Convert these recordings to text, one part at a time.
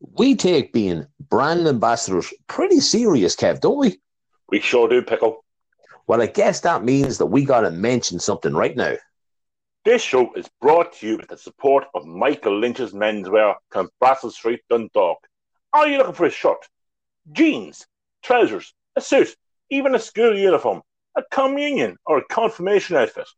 We take being brand ambassadors pretty serious, Kev, don't we? We sure do, Pickle. Well, I guess that means that we got to mention something right now. This show is brought to you with the support of Michael Lynch's Menswear, Clanbrassil Street, Dundalk. Are you looking for a shirt, jeans, trousers, a suit, even a school uniform, a communion, or a confirmation outfit?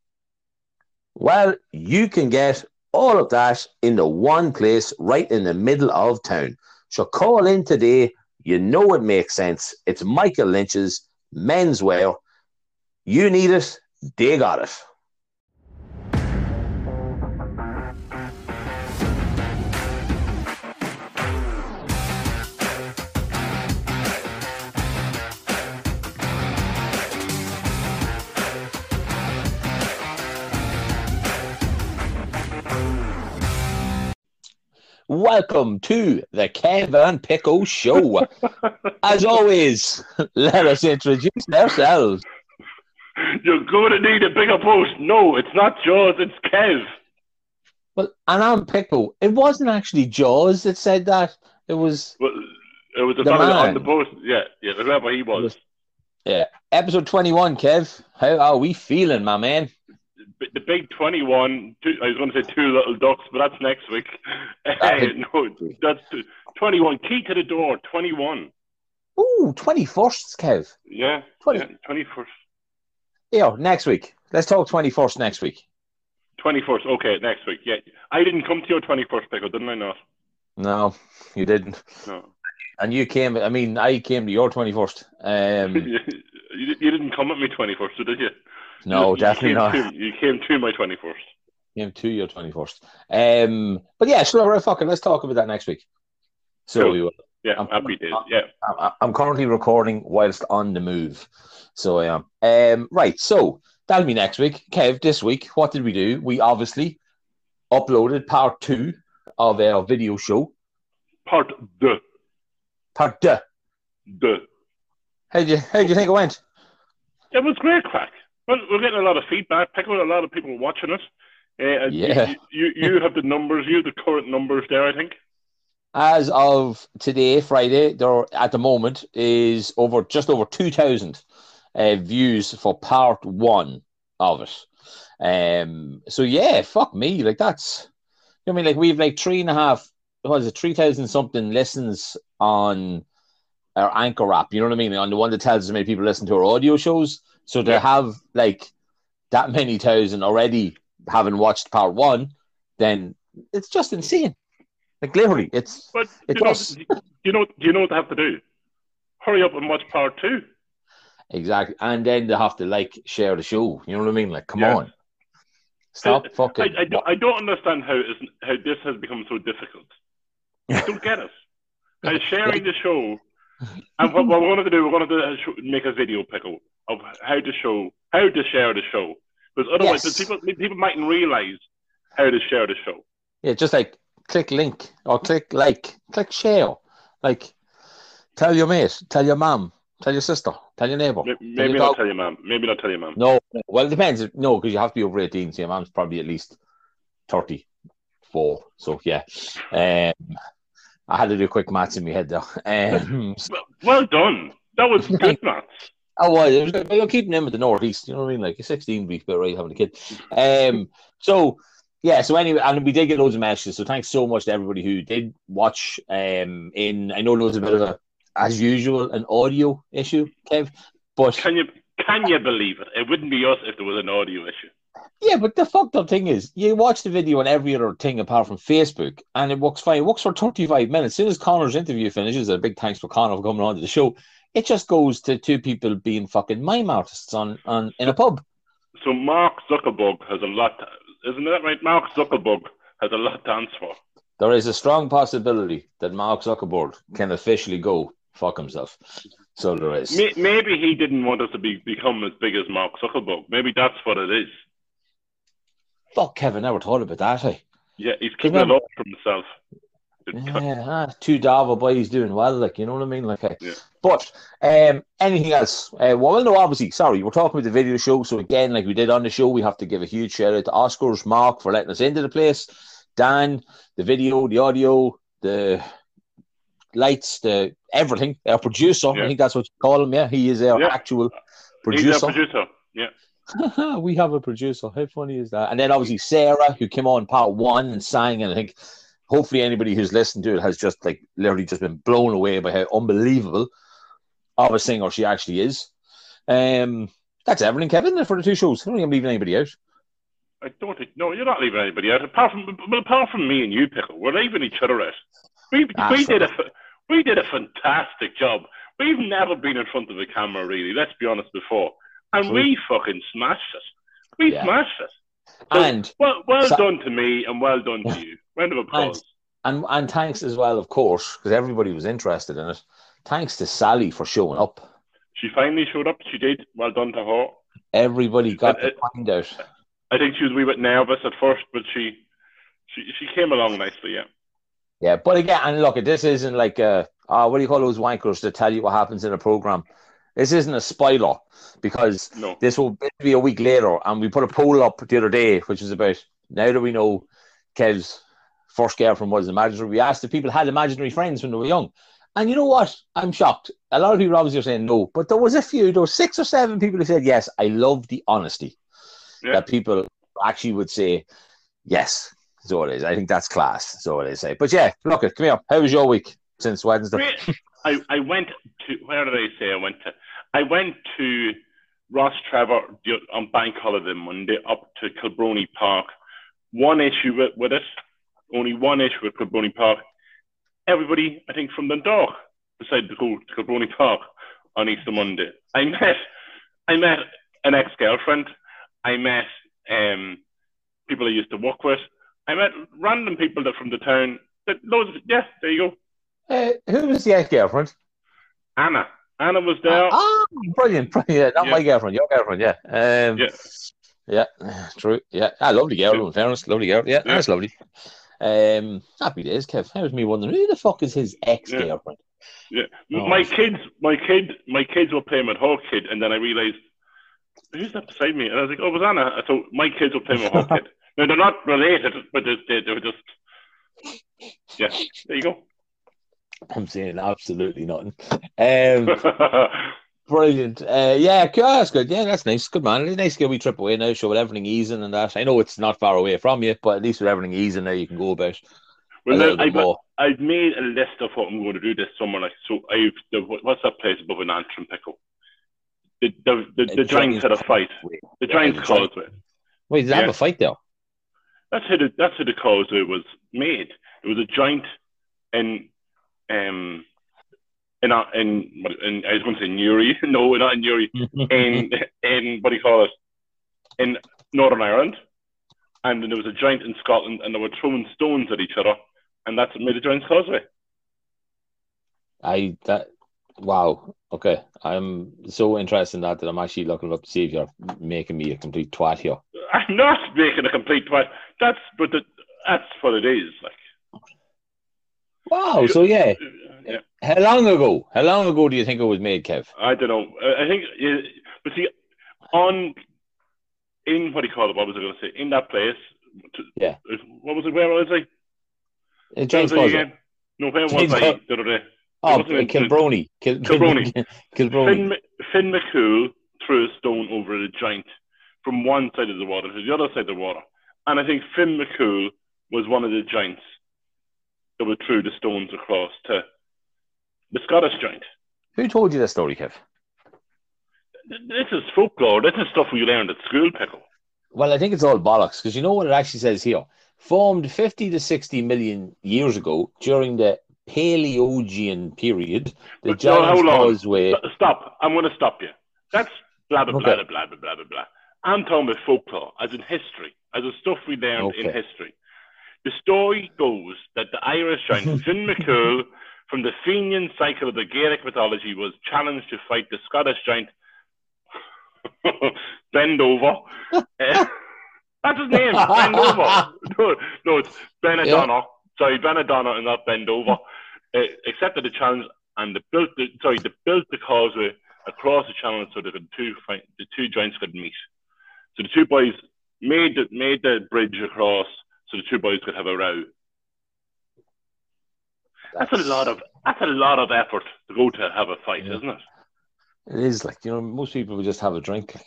Well, you can get all of that in the one place right in the middle of town. So call in today. You know it makes sense. It's Michael Lynch's menswear. You need it, they got it. Welcome to the Kev and Pickle Show. As always, let us introduce ourselves. You're going to need a bigger post. No, it's not Jaws, it's Kev. Well, and I'm Pickle. It wasn't actually Jaws that said that. It was. Well, it was the, The on the post. Yeah, yeah, whoever he was. Yeah. Episode 21, Kev. How are we feeling, my man? The big 21, two, I was going to say two little ducks, but that's next week. That is- no, that's two, 21. Key to the door, 21. Ooh, 21st, Kev. Yeah, 20. yeah 21st. Yeah, next week. Let's talk 21st next week. 21st, okay, next week. Yeah, I didn't come to your 21st pickle, didn't I not? No, you didn't. No. And you came, I mean, I came to your 21st. Um, you, you didn't come at me 21st, did you? No, You- you definitely came not. To, you came to my 21st. Came to your 21st. Um, but yeah, sure, right, fuck it. Let's talk about that next week. So Cool. we will. Yeah, I'm- happy days. Yeah. I'm currently recording whilst on the move. So I am. Um, right. So that'll be next week. Kev, this week, what did we do? We obviously uploaded part two of our video show. Part the Part two. the. How do you how do you think it went? It was great crack. Well, we're getting a lot of feedback. Pickle, a lot of people watching us. Uh, Yeah. You, you, you have the numbers. You have the current numbers there. I think. As of today, Friday, there at the moment is over just over two thousand uh, views for part one of it. Um, so yeah, fuck me, like that's. I mean, like we've like three and a half. What is it? Three thousand something listens on our Anchor app. You know what I mean? On the one that tells us how many people listen to our audio shows. So to Yeah. have like that many thousand already having watched part one, then it's just insane. Like literally, it's But It you know, you know, do you know what they have to do? Hurry up and watch part two. Exactly. And then they have to like share the show. You know what I mean? Like, come Yeah. on. Stop I, fucking. I, don't, I don't understand how it's, how this has become so difficult. I don't get it. How sharing the show, and what, what we're going to do, we're going to do, make a video pickle of how to show, how to share the show, because otherwise Yes. people people mightn't realize how to share the show. yeah, just like click link or click like, click share. Like, tell your mate, tell your mom, tell your sister, tell your neighbor. Maybe, tell your not tell your mom. Maybe not tell your mom. No, well, it depends. No, because you have to be over 18. So your mom's probably at least 34. So, yeah. Um, I had to do a quick maths in my head there. Um, Well, well done. That was good maths. Oh, well, was. You're keeping him at the northeast. You know what I mean? Like a 16 week, but right, having a kid. Um, so yeah. So anyway, and we did get loads of messages. So thanks so much to everybody who did watch. Um, in I know there was a bit of a, as usual, an audio issue, Kev. But Can you can you believe it? It wouldn't be us if there was an audio issue. yeah, but the fucked up thing is, you watch the video on every other thing apart from Facebook, and it works fine. It works for 35 minutes. As soon as Connor's interview finishes, a big thanks for Connor for coming on to the show. It just goes to two people being fucking mime artists on, on in a pub. So Mark Zuckerberg has a lot. Isn't that right? Mark Zuckerberg has a lot to answer for. There is a strong possibility that Mark Zuckerberg can officially go fuck himself. So there is. Maybe he didn't want us to be become as big as Mark Zuckerberg. Maybe that's what it is. Fuck, Kevin, never thought about that. Hey? Yeah, he's keeping Remember- it up for himself. Yeah, ah, two Dava boys doing well, like you know what I mean, like. hey. Yeah. But um, anything else? Uh, well, no, obviously, sorry, we're talking about the video show. So again, like we did on the show, we have to give a huge shout out to Oscars, Mark for letting us into the place, Dan, the video, the audio, the lights, the everything. Our producer, Yeah. I think that's what you call him. Yeah, he is our Yeah. actual He's producer. producer. Yeah. we have a producer. How funny is that? And then obviously Sarah, who came on part one and sang, and I think hopefully anybody who's listened to it has just like literally just been blown away by how unbelievable of a singer she actually is. Um, that's everything, Kevin, for the two shows. I don't think I'm leaving anybody out. I don't think. No, you're not leaving anybody out. Apart from, well, apart from me and you, pickle, we're leaving each other out. We we did a we did a fantastic job. We've never been in front of a camera, really. Let's be honest. Before, and True. we fucking smashed it. We Yeah. smashed it. And well, well So- done to me, and well done to you. Round of applause. and and thanks as well, of course, because everybody was interested in it. Thanks to Sally for showing up. She finally showed up. She did. Well done to her. Everybody got Uh, to find out. I think she was a wee bit nervous at first, but she she she came along nicely. Yeah. Yeah, but again, and look, this isn't like uh, uh what do you call those wankers that tell you what happens in a program? This isn't a spoiler because No. this will be a week later, and we put a poll up the other day, which is about now that we know Kev's first girlfriend was imaginary. We asked if people had imaginary friends when they were young, and you know what? I'm shocked. A lot of people obviously are saying no, but there was a few, there were six or seven people who said yes. I love the honesty Yeah. that people actually would say yes. So it is. I think that's class. So it is. But yeah, look, it. come here. How was your week since Wednesday? I, I went to where did I say I went to? I went to Ross Trevor on Bank Holiday Monday up to Kilbroney Park. One issue with, with it, only one issue with Kilbroney Park. Everybody, I think, from Dundalk decided to go to Kilbroney Park on Easter Monday. I met, I met an ex-girlfriend. I met um, people I used to work with. I met random people that from the town. That loads. Of, yeah, there you go. Uh, who was the ex girlfriend? Anna. Anna was there. Ah, brilliant. brilliant. Not Yeah. my girlfriend, your girlfriend. Yeah. Um, Yeah. Yeah, true. Yeah, ah, lovely girl. Yeah. In fairness, lovely girl. Yeah, Yeah. that's lovely. Um, happy days, Kev. That was me wondering who the fuck is his ex girlfriend. Yeah. Oh, my kids, my kid, my kids were playing with her kid, and then I realized who's that beside me, and I was like, oh, it was Anna. So my kids were playing with her kid. No, they're not related, but they, they, they were just. Yeah, there you go. I'm saying absolutely nothing. Um, brilliant. Uh, yeah, cool, that's good. Yeah, that's nice. Good man. It's nice to get a wee trip away now. Show with everything easing and that. I know it's not far away from you, but at least with everything easing now, you can go about well, little now, bit I've, more. I've made a list of what I'm going to do this summer. Like, so I've the, what's that place above an Antrim pickle? The the the, the Uh, Giants had a fight. The Yeah, Giants the Giants- causeway. Wait, did they have a fight there? That's how the that's how the causeway was made. It was a joint in um in a- in, in I was going to say Newry. no, not in Newry. In in what do you call it? In Northern Ireland, and then there was a giant in Scotland, and they were throwing stones at each other, and that's what made the Giants Causeway. I that wow. Okay, I'm so interested in that that I'm actually looking up to see if you're making me a complete twat here. I'm not making a complete twat. That's but the, that's what it is. Like, Wow. So yeah, yeah. how long ago? How long ago do you think it was made, Kev? I don't know. I I think, uh, but see, on in what do you call it? What was I going to say? In that place, to- Yeah. What was it? Where was I? Uh, James was again? No, where was James I Cau- the other day? Oh, it- Kilbroney. Kil- Kilbroney. Kilbroney. Finn, Finn McCool threw a stone over the giant from one side of the water to the other side of the water, and I think Finn McCool was one of the giants that would threw the stones across to the Scottish giant. Who told you that story, Kev? This is folklore. This is stuff we learned at school, pickle. Well, I think it's all bollocks because you know what it actually says here. Formed 50 to 60 million years ago during the Paleogene period, the But, no, Giant's on. Causeway. Stop. I'm going to stop you. That's blah, blah, blah, Okay. blah, blah, blah, blah, blah. I'm talking about folklore, as in history, as in stuff we learned in history. The story goes that the Irish giant Finn McCool from the Fenian cycle of the Gaelic mythology was challenged to fight the Scottish giant Bend Over. Eh, That's his name, Bend Over. No, no, it's Benandonner. Sorry, Benandonner and not Bend Over. Uh, accepted the challenge and they built the sorry, they built the causeway across the channel so that the two the two giants could meet. So the two boys made the made the bridge across so the two boys could have a row. That's, that's, a lot of that's a lot of effort to go to have a fight, yeah. isn't it? It is like you know most people would just have a drink. Like.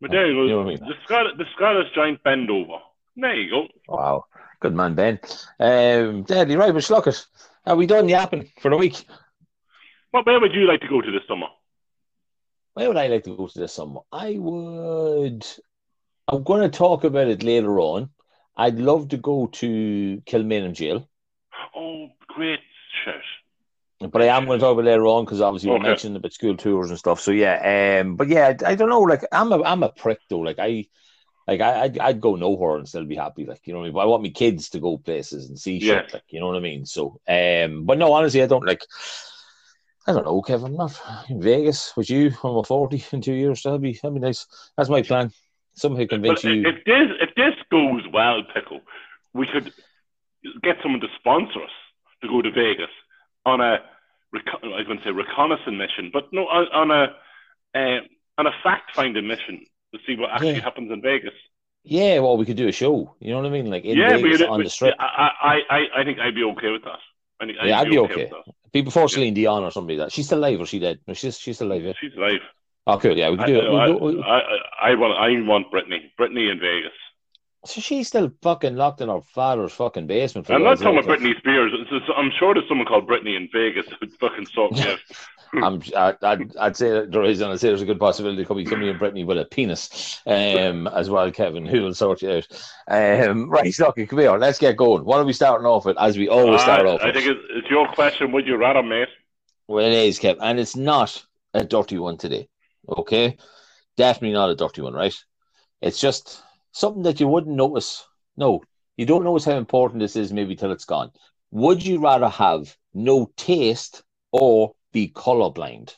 But there you go. You know I mean? The Scottish the Scottish giant bend over. There you go. Wow, good man, Ben. Um, Deadly right, but look it. Are we done yapping for the week? What where would you like to go to this summer? Where would I like to go to this summer? I would. I'm going to talk about it later on. I'd love to go to Kilmainham Jail. Oh, great shit. But I am going to talk about later on because obviously okay. we mentioned about school tours and stuff. So yeah, um, but yeah, I, I, don't know. Like I'm a I'm a prick though. Like I, like I I'd, I'd, go nowhere and still be happy. Like you know what I mean. But I want my kids to go places and see yeah. shit. Like you know what I mean. So um, but no, honestly, I don't like. I don't know, Kevin. Not in Vegas with you on my forty in two years. That'd be that'd be nice. That's my plan. Somehow convince but you. If this if this goes well, pickle, we could get someone to sponsor us to go to Vegas on a I was going to say reconnaissance mission, but no, on, on a uh, on a fact finding mission to see what actually yeah. happens in Vegas. Yeah, well, we could do a show. You know what I mean? Like in yeah, Vegas on the strip. I, I, I think I'd be okay with that. I think, I'd yeah, I'd be, okay. okay. Be before yeah. Celine Dion or somebody like that. She's still alive or she dead? No, she's she's still alive. Yeah. She's alive. Oh, cool. Yeah, we can do I, it. We'll I, I, I, want I want Britney. Britney in Vegas. So she's still fucking locked in her father's fucking basement. I'm not talking about Britney Spears. Just, I'm sure there's someone called Britney in Vegas who'd fucking sort me. I'm, I, I'd, I'd say there is, and I'd say there's a good possibility there could be somebody in Brittany with a penis um, as well, Kevin, who will sort you out. Um, right, Stocky, come here. Let's get going. What are we starting off with, as we always uh, start off I with? think it's, it's, your question. Would you rather, mate? Well, it is, Kev, and it's not a dirty one today. Okay, definitely not a dirty one, right? It's just something that you wouldn't notice no, you don't notice how important this is maybe till it's gone. Would you rather have no taste or be colorblind?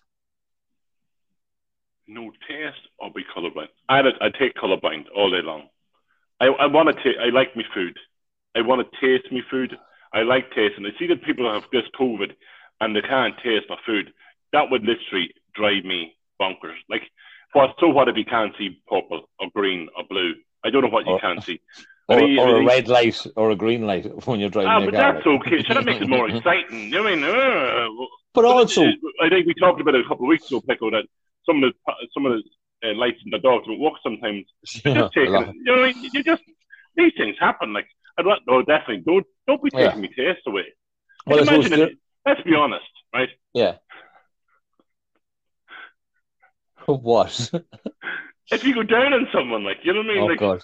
No taste or be colorblind. I'd, I'd take colorblind all day long. I, I want to take, I like my food. I want to taste my food. I like tasting. I see that people have this COVID and they can't taste my food. That would literally drive me bonkers. Like, what, so what if you can't see purple or green or blue? I don't know what you can't see. Or, or, a red light or a green light when you're driving. Ah, but car. that's okay. Should I make it more exciting? I mean, uh, but, also, I think we talked about it a couple of weeks ago, Pico, that some of the some of the uh, lights in the dogs don't work sometimes. Yeah, just taking, you know, I mean, you just these things happen. Like, I'd want, no, definitely don't don't be taking yeah. me taste away. Well, imagine it, let's be honest, right? Yeah. What? if you go down on someone, like you know what I mean? Oh like, God.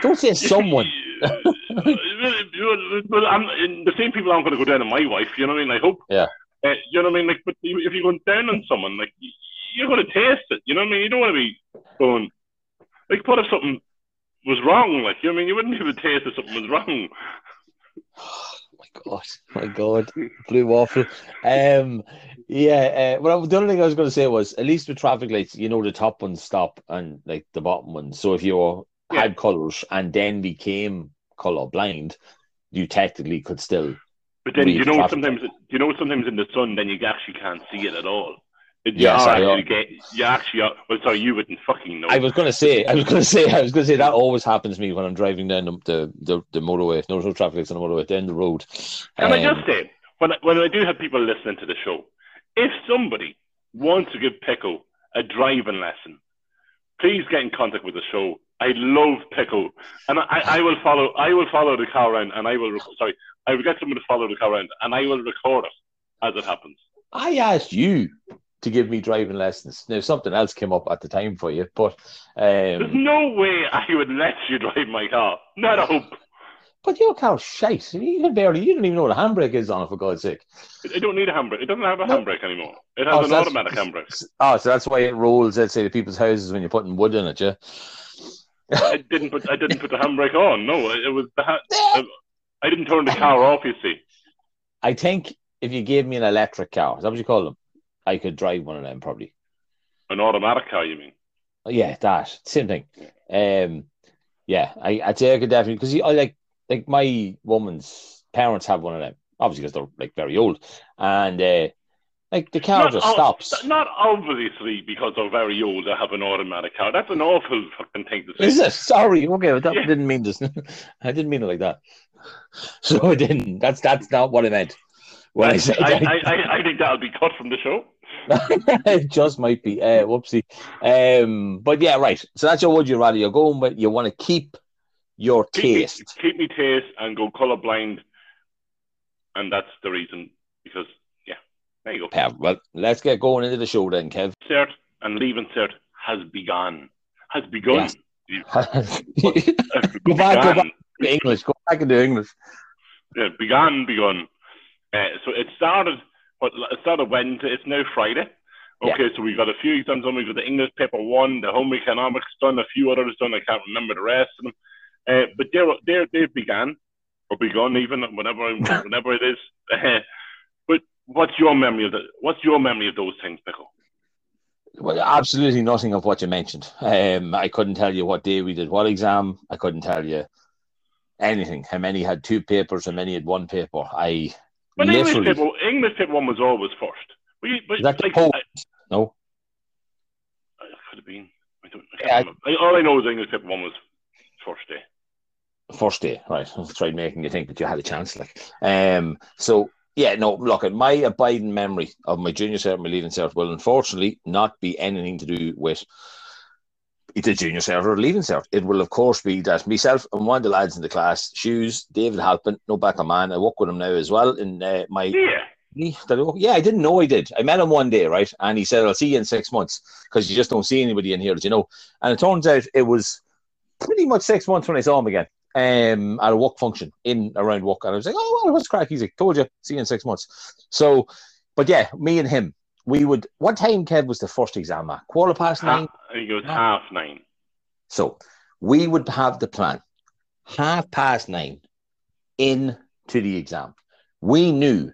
Don't say someone. but I'm the same people aren't going to go down on my wife. You know what I mean? I hope. Yeah. Uh, you know what I mean? Like, but if you're going down on someone, like you're going to taste it. You know what I mean? You don't want to be going like, what if something was wrong? Like, you know what I mean? You wouldn't even taste if something was wrong. god, my god, blue waffle. Um, yeah. Uh, well, the only thing I was going to say was, at least with traffic lights, you know, the top ones stop and like the bottom ones. So if you're yeah. had colors and then became color blind, you technically could still. But then you know sometimes you know sometimes in the sun, then you actually can't see it at all. You yes, I, actually get, you actually are, well, sorry, you wouldn't fucking know. I was gonna say, I was gonna say, I was gonna say that always happens to me when I'm driving down the the, the, the motorway. No, no traffic lights on the motorway, down the road. Can um, I just say, when I, when I do have people listening to the show, if somebody wants to give Pickle a driving lesson, please get in contact with the show I love pickle, and I, I will follow. I will follow the car around, and I will. Sorry, I will get someone to follow the car around, and I will record it as it happens. I asked you to give me driving lessons. Now something else came up at the time for you, but um, there's no way I would let you drive my car. Not a hope. But your car's shite. You can barely. You don't even know what a handbrake is on it, for God's sake. It don't need a handbrake. It doesn't have a no. handbrake anymore. It has oh, an automatic handbrake. Oh, so that's why it rolls. Let's say to people's houses when you're putting wood in it, yeah. I didn't put I didn't put the handbrake on. No, it was the ha- I didn't turn the car off. You see. I think if you gave me an electric car, is that what you call them? I could drive one of them probably. An automatic car, you mean? Yeah, that same thing. Um, yeah, I I'd say I could definitely because I like like my woman's parents have one of them, obviously because they're like very old, and uh, like the car not just stops. Not obviously because they're very old to have an automatic car. That's an awful fucking thing to say. Is it? Sorry. Okay, that yeah. didn't mean this. I didn't mean it like that. So it didn't. That's that's not what I meant. When I, I, I, I, I think that'll be cut from the show. it just might be. Uh, whoopsie. Um, but yeah, right. So that's your would you rather. You're going with you want to keep your Keep me, taste. keep me taste and go colorblind, and that's the reason. Because yeah, there you go. Kev, well, let's get going into the show then, Kev. Cert and leaving cert has begun. Has begun. Yes. You- go back, go back to English. Go back into English. Yeah, began, begun. Uh, so it started. What it started Wednesday. It's now Friday. Yeah. Okay, so we've got a few exams done. We've got the English paper one, the home economics done, a few others done. I can't remember the rest of them. Uh, but they're, they're, they've began, or begun even, whenever whatever it is. Uh, but what's your memory of the, What's your memory of those things, Pickle? Well, absolutely nothing of what you mentioned. Um, I couldn't tell you what day we did what exam. I couldn't tell you anything. How many had two papers? How many had one paper? I But English literally. English paper one was always first. But, but that the like? I- No, it could have been. I don't, I Yeah, I- all I know is English paper one was first day. first day. Right, I tried making you think that you had a chance. Like, um, so yeah, no. Look, at my abiding memory of my junior cert, my leaving cert, will unfortunately not be anything to do with the junior cert or leaving cert. It will, of course, be that myself and one of the lads in the class, Shoes, David Halpin, no back man. I work with him now as well in uh, my Yeah. I? Yeah, I didn't know I did. I met him one day, right? And he said, I'll see you in six months because you just don't see anybody in here, you know. And it turns out it was pretty much six months when I saw him again um, at a work function in around work. And I was like, oh, well, what's crack? He's like, told you, see you in six months. So, but yeah, me and him, we would, what time, Kev, was the first exam at? Quarter past nine? I think it was half nine. So we would have the plan half past nine in to the exam. We knew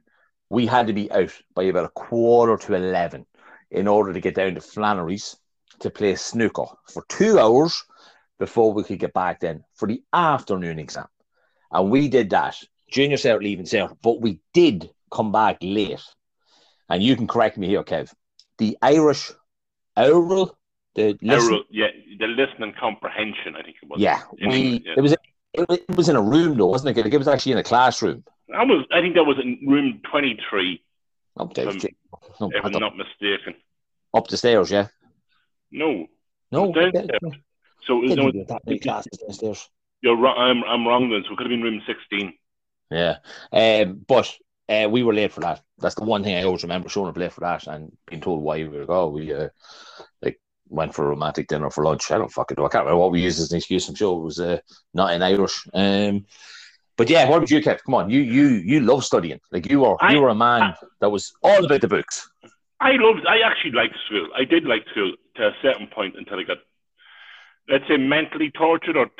we had to be out by about a quarter to 11 in order to get down to Flannery's to play snooker for two hours before we could get back then for the afternoon exam. And we did that, junior cert, leaving cert, but we did come back late. And you can correct me here, Kev. The Irish oral, the listen- Oral- yeah, the listening comprehension, I think it was. yeah, we England, yeah. it was it, was- it was in a room though, wasn't it? It was actually in a classroom. I was, I think that was in room twenty three, Up the, no, if I'm not mistaken. up the stairs, yeah. No, No, Downstairs. so no, yeah, that many classes downstairs. you're wrong. I'm, I'm wrong then. So it could have been room sixteen. Yeah, um, but uh, we were late for that. That's the one thing I always remember showing up late for that and being told why we were go. We uh, like went for a romantic dinner for lunch. I don't fucking know. I can't remember what we used as an excuse. I'm sure it was uh, not in Irish. Um, but yeah, what about you, Kev? Come on, you you you love studying. Like you were I- you were a man I- that was all about the books. I loved. I actually liked school. I did like school to a certain point until I got, let's say, mentally tortured or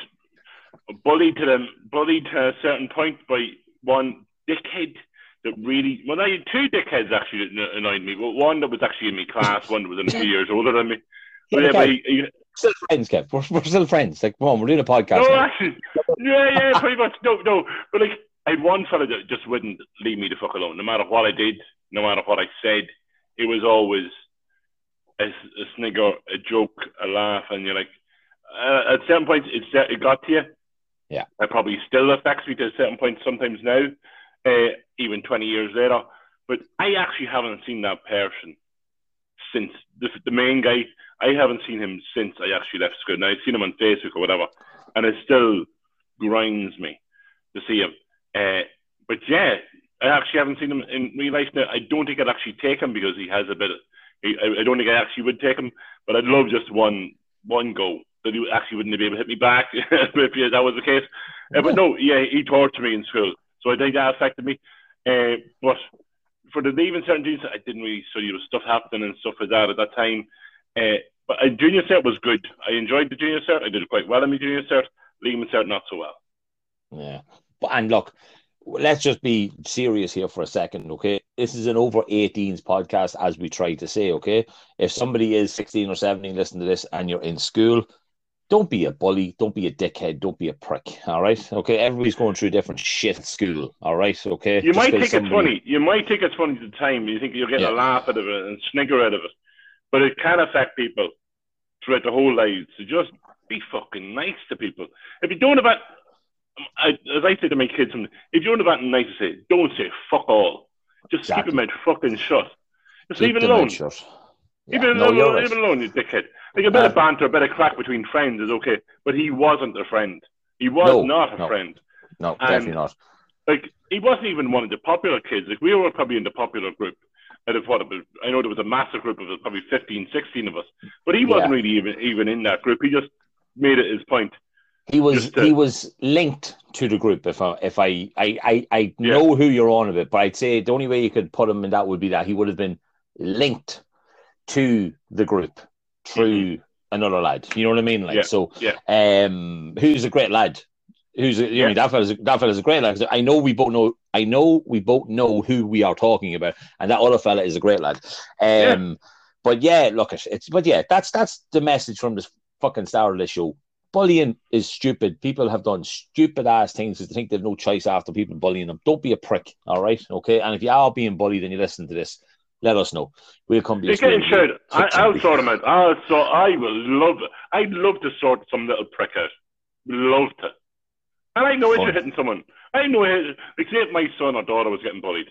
bullied to them, bullied to a certain point by one dickhead that really. Well, I had two dickheads actually that annoyed me. Well, one that was actually in my class, one that was in a few years older than me. But yeah, Okay. but he- still friends, Kev. We're, we're still friends. Like, come on, we're doing a podcast. No, now. actually, yeah, yeah, pretty much. No, no, but like, I had one fella that just wouldn't leave me the fuck alone. No matter what I did, no matter what I said, it was always a, a snigger, a joke, a laugh, and you're like, uh, at certain points, it's it got to you. Yeah. It probably still affects me to a certain point sometimes now, uh, even 20 years later. But I actually haven't seen that person since the, the main guy. I haven't seen him since I actually left school. Now I've seen him on Facebook or whatever, and it still grinds me to see him. Uh, but yeah, I actually haven't seen him in real life now. I don't think I'd actually take him because he has a bit. Of, I, don't think I actually would take him, but I'd love just one one go that he actually wouldn't be able to hit me back if that was the case. Uh, but no, yeah, he tortured me in school, so I think that affected me. Uh, but for the leaving certain things, I didn't really study. There was stuff happening and stuff like that at that time. Uh, but uh, junior cert was good. I enjoyed the junior cert. I did quite well in my junior cert. Leaving cert, not so well. Yeah. But and look, let's just be serious here for a second, okay? This is an over 18s podcast, as we try to say, okay? If somebody is 16 or 17 listen to this and you're in school, don't be a bully, don't be a dickhead, don't be a prick, all right? Okay, everybody's going through different shit at school, all right? Okay. You Just might think somebody- it's funny. You might think it's funny at the time. You think you're getting Yeah. a laugh out of it and snigger out of it. But it can affect people throughout the whole lives. So just be fucking nice to people. If you're doing about I, as I say to my kids, if you're in the bat night to say, don't say fuck all. Just Exactly. keep your mouth fucking shut. Just Keep leave it alone. shut. Yeah, Leave it no, alone, right. leave it alone, you dickhead. Like a bit of banter, a bit of crack between friends is okay, but he wasn't a friend. He was No, not a no. friend. No, And- definitely not. Like he wasn't even one of the popular kids. Like we were probably in the popular group. Out of what I know there was a massive group of us, probably 15, 16 of us, but he wasn't Yeah. really even even in that group. He just made it his point. He was uh, he was linked to the group. If I if I I I, I Yeah. know who you're on about, but I'd say the only way you could put him in that would be that he would have been linked to the group through another lad. You know what I mean? Like Yeah, so. yeah. Um, who's a great lad? Who's a, you Yeah. mean that fella's a, that fella's a great lad. I know we both know. I know we both know who we are talking about, and that other fella is a great lad. Um, but yeah, look at it's. But yeah, that's that's the message from this fucking start of the show. Bullying is stupid. People have done stupid ass things because they think they've no choice after people bullying them. Don't be a prick, all right? Okay. And if you are being bullied and you listen to this, let us know. We'll come to They're your school getting shouted. I'll sort him out. I'll sort. I will love it. I'd love to sort some little prick out. Love to. And I know if you're hitting someone. I know it. Say my son or daughter was getting bullied,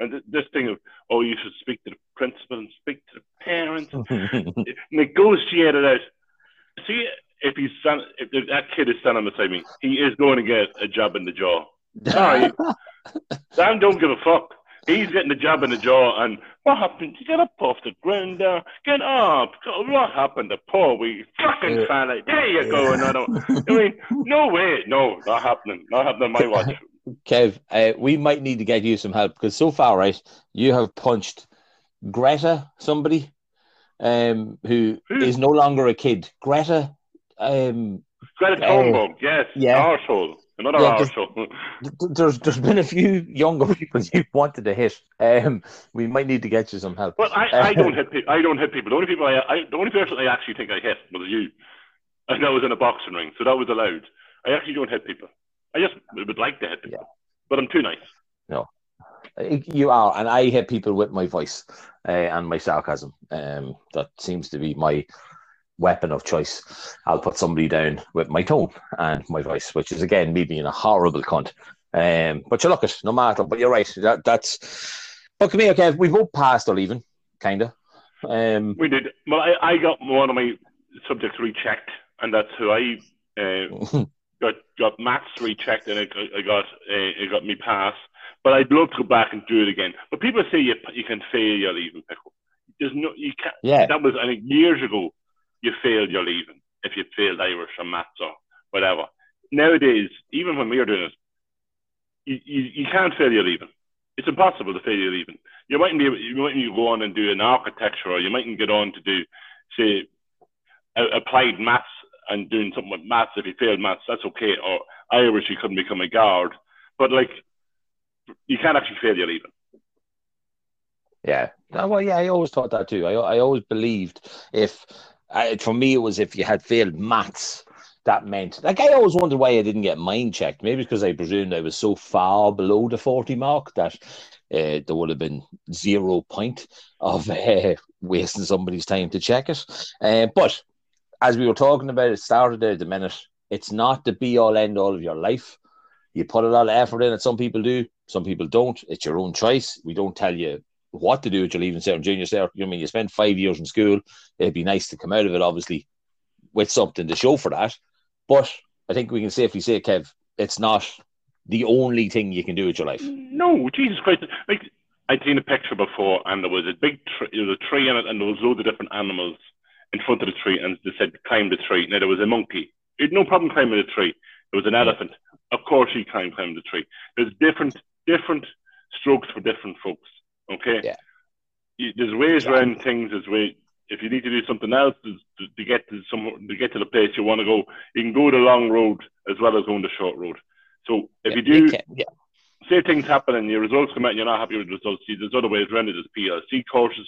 and th- this thing of oh you should speak to the principal and speak to the parents, negotiate it out. See if he's stand, if that kid is standing beside me, he is going to get a jab in the jaw. Sorry. Sam don't give a fuck. He's getting the jab in the jaw, and what happened? He Get up off the ground there. Get up. What happened to poor wee fucking Yeah. fella? There you go. Another. I mean, no way. No, not happening. Not happening on my watch. Kev, uh, we might need to get you some help because so far, right, you have punched Greta, somebody um, who is no longer a kid. Greta, um, Greta Oh. Thunberg, yes. Yeah. Arsehole. Another Yeah, arsehole. there's there's been a few younger people you wanted to hit. Um, we might need to get you some help. But I, I don't hit people. I don't hit people. The only people I, I, the only person I actually think I hit was you, and that was in a boxing ring, so that was allowed. I actually don't hit people. I just would like to hit people, but I'm too nice. No, you are, and I hit people with my voice uh, and my sarcasm. Um, that seems to be my weapon of choice. I'll put somebody down with my tone and my voice, which is again me being a horrible cunt. Um, but you look at no matter. But you're right. That that's. But come here, okay, We both passed or even, kind of. Um, We did. Well, I, I got one of my subjects rechecked, and that's who I uh, got got maths rechecked, and I, I got uh, it got me pass. But I'd love to go back and do it again. But people say you you can fail your leaving pickle. There's no you can't. yeah, That was I think years ago. You failed you're leaving if you failed Irish or maths or whatever. Nowadays, even when we are doing it, you, you, you can't fail your leaving. It's impossible to fail your leaving. You mightn't be you mightn't go on and do an architecture, or you mightn't get on to do say a- applied maths and doing something with maths. If you failed maths, that's okay. Or Irish, you couldn't become a guard. But like, you can't actually fail your leaving. yeah. Well, yeah. I always thought that too. I I always believed if I, for me it was if you had failed maths. That meant, like, I always wondered why I didn't get mine checked. Maybe because I presumed I was so far below the 40 mark that uh, there would have been zero point of uh, wasting somebody's time to check it. Uh, but as we were talking about, it started there the minute. It's not the be all end all of your life. You put a lot of effort in it. Some people do, some people don't. It's your own choice. We don't tell you what to do with your leaving cert, junior cert. You know I mean, you spent five years in school. It'd be nice to come out of it, obviously, with something to show for that. But I think we can safely say, Kev, it's not the only thing you can do with your life. No, Jesus Christ! Like I'd seen a picture before, and there was a big tree. There was a tree in it, and there was loads of different animals in front of the tree, and they said climb the tree. Now there was a monkey. Had no problem climbing the tree. There was an elephant. Of course, he climbed climbed the tree. There's different different strokes for different folks. Okay. Yeah. You- There's ways Yeah. around things. There's way. If you need to do something else to, to, to get to some to get to the place you want to go, you can go the long road as well as going the short road. So if Yeah, you do can- yeah, say things happen and your results come out and you're not happy with the results, see, there's other ways around it. There's PLC courses.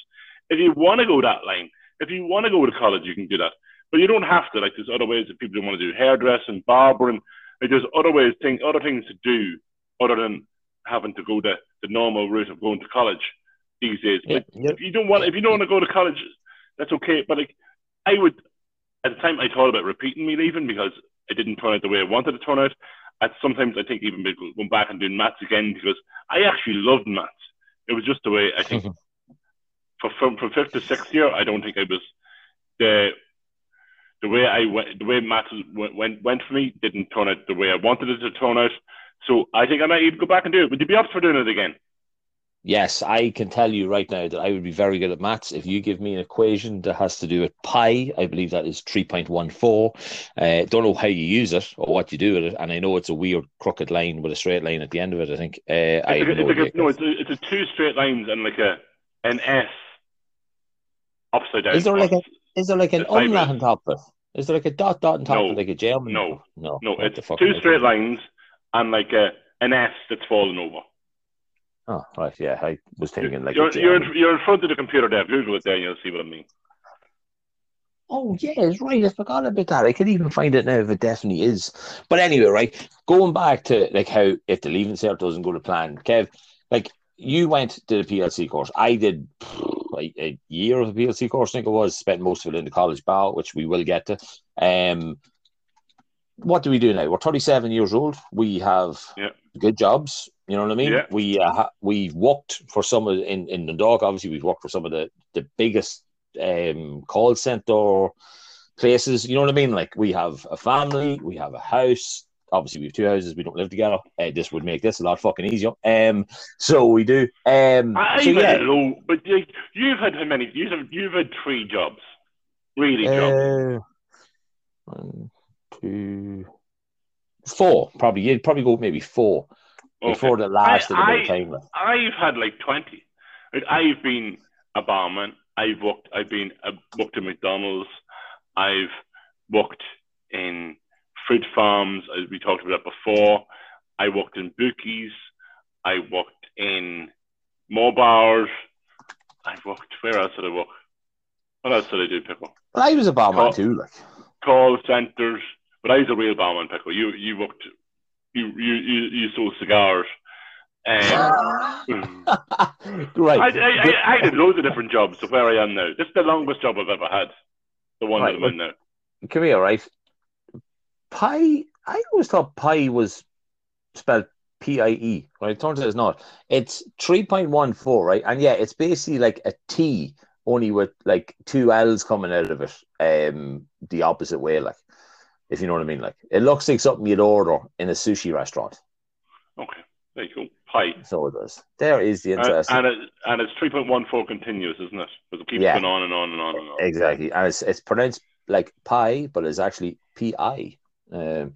If you want to go that line, if you want to go to college, you can do that. But you don't have to. Like there's other ways that people want to do hairdressing, barbering. Like there's other ways, thing, other things to do other than having to go the, the normal route of going to college these days. yeah, Like, yeah. if you don't want, if you don't want to go to college, that's okay. But like, I would at the time I thought about repeating me leaving because it didn't turn out the way I wanted it to turn out. at sometimes I think even going back and doing maths again because I actually loved maths. It was just the way I think for from from fifth to sixth year, I don't think I was the the way I went, the way maths went, went went for me didn't turn out the way I wanted it to turn out. So I think I might even go back and do it. Would you be up for doing it again? Yes, I can tell you right now that I would be very good at maths. If you give me an equation that has to do with pi, I believe that is 3.14. Uh, don't know how you use it or what you do with it. And I know it's a weird crooked line with a straight line at the end of it, I think. Uh, it's I a, no, it's a, no, it's a, it's a two straight lines and like a an S upside down. Is there like a is there like an umlaut on top of it? Is there like a dot dot on top No. of it, like a gem? No. no, no, What it's two straight lines and like a an S that's fallen over. Oh, right, yeah. I was thinking like you're, you're, in, you're in front of the computer there. Google it there, and you'll see what I mean. Oh, yeah, it's right. I forgot about that. I could even find it now if it definitely is. But anyway, right, going back to like how if the leaving cert doesn't go to plan, Kev, like you went to the PLC course. I did like a year of a PLC course, I think it was, spent most of it in the college bow, which we will get to. Um, what do we do now? We're 37 years old. We have Yeah. good jobs. You know what I mean? Yeah. We uh, ha- we've worked for some of in in the dog. Obviously, we've worked for some of the the biggest um, call center places. You know what I mean? Like we have a family, we have a house. Obviously, we have two houses. We don't live together. Uh, this would make this a lot fucking easier. Um, so we do. Um, I, so yeah. low, but like, you've had how many? You've had, you've had three jobs, really jobs. Uh, one, two, four. Probably you'd probably go maybe four Okay. before the last of the time left. I've had like twenty. Like, I've been a barman. I've worked. I've been uh, worked in McDonald's. I've worked in fruit farms, as we talked about before. I worked in bookies. I worked in more bars. I've worked. Where else did I work? What else did I do, people? But I was a barman too. Like Call centers. But I was a real barman, Pickle. You you worked. You you you, you sold cigars. Um, right. I, I, I, I did loads of different jobs to where I am now. This is the longest job I've ever had. The one Right, that I'm in now. Come here, right? Pi. I always thought pi was spelled P I E. Right? It turns out it's not. It's three point one four, right? And yeah, it's basically like a T, only with like two L's coming out of it, um, the opposite way, like if you know what I mean. Like it looks like something you'd order in a sushi restaurant. Okay, there you go. Pi. So it does. There is the And, interesting. and, it, and it's 3.14 continuous, isn't it? Because it keeps Yeah. going on and on and on and on. Exactly, and it's it's pronounced like pi, but it's actually P I. Um,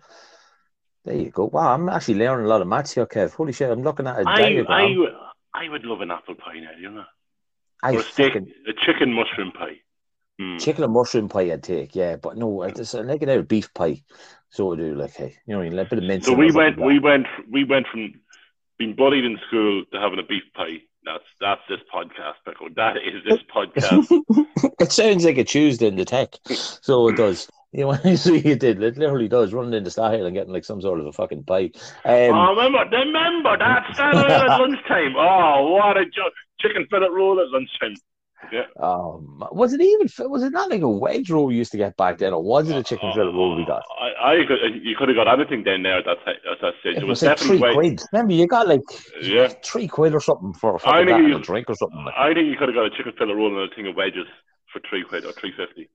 there you go. Wow, I'm actually learning a lot of maths here, Kev. Holy shit, I'm looking at a I, diagram. I, would- I would love an apple pie now, you know? I or a steak, fucking a chicken mushroom pie. Mm. chicken and mushroom pie I'd take, yeah, but no, I just I like out beef pie. So I do like, hey, you know, what I mean, a bit of mint. So we went, like we went, we went from being bullied in school to having a beef pie. That's that's this podcast, Pickle. That is this podcast. it sounds like a Tuesday in the tech, so it does. You know, I see you did. It literally does. Running into style and getting like some sort of a fucking pie. Um, oh, remember, remember that Saturday at lunchtime. Oh, what a joke! Chicken fillet roll at lunchtime. Um, was it even? Was it not like a wedge roll we used to get back then, or was it a chicken fillet roll we got? I, I could, you could have got anything down there at that, ti- at that stage. It It was was like three quid. Remember, you got like Yeah. three quid or something for I fucking think you- a drink or something. Like. I think you could have got a chicken fillet roll and a thing of wedges for three quid or three fifty.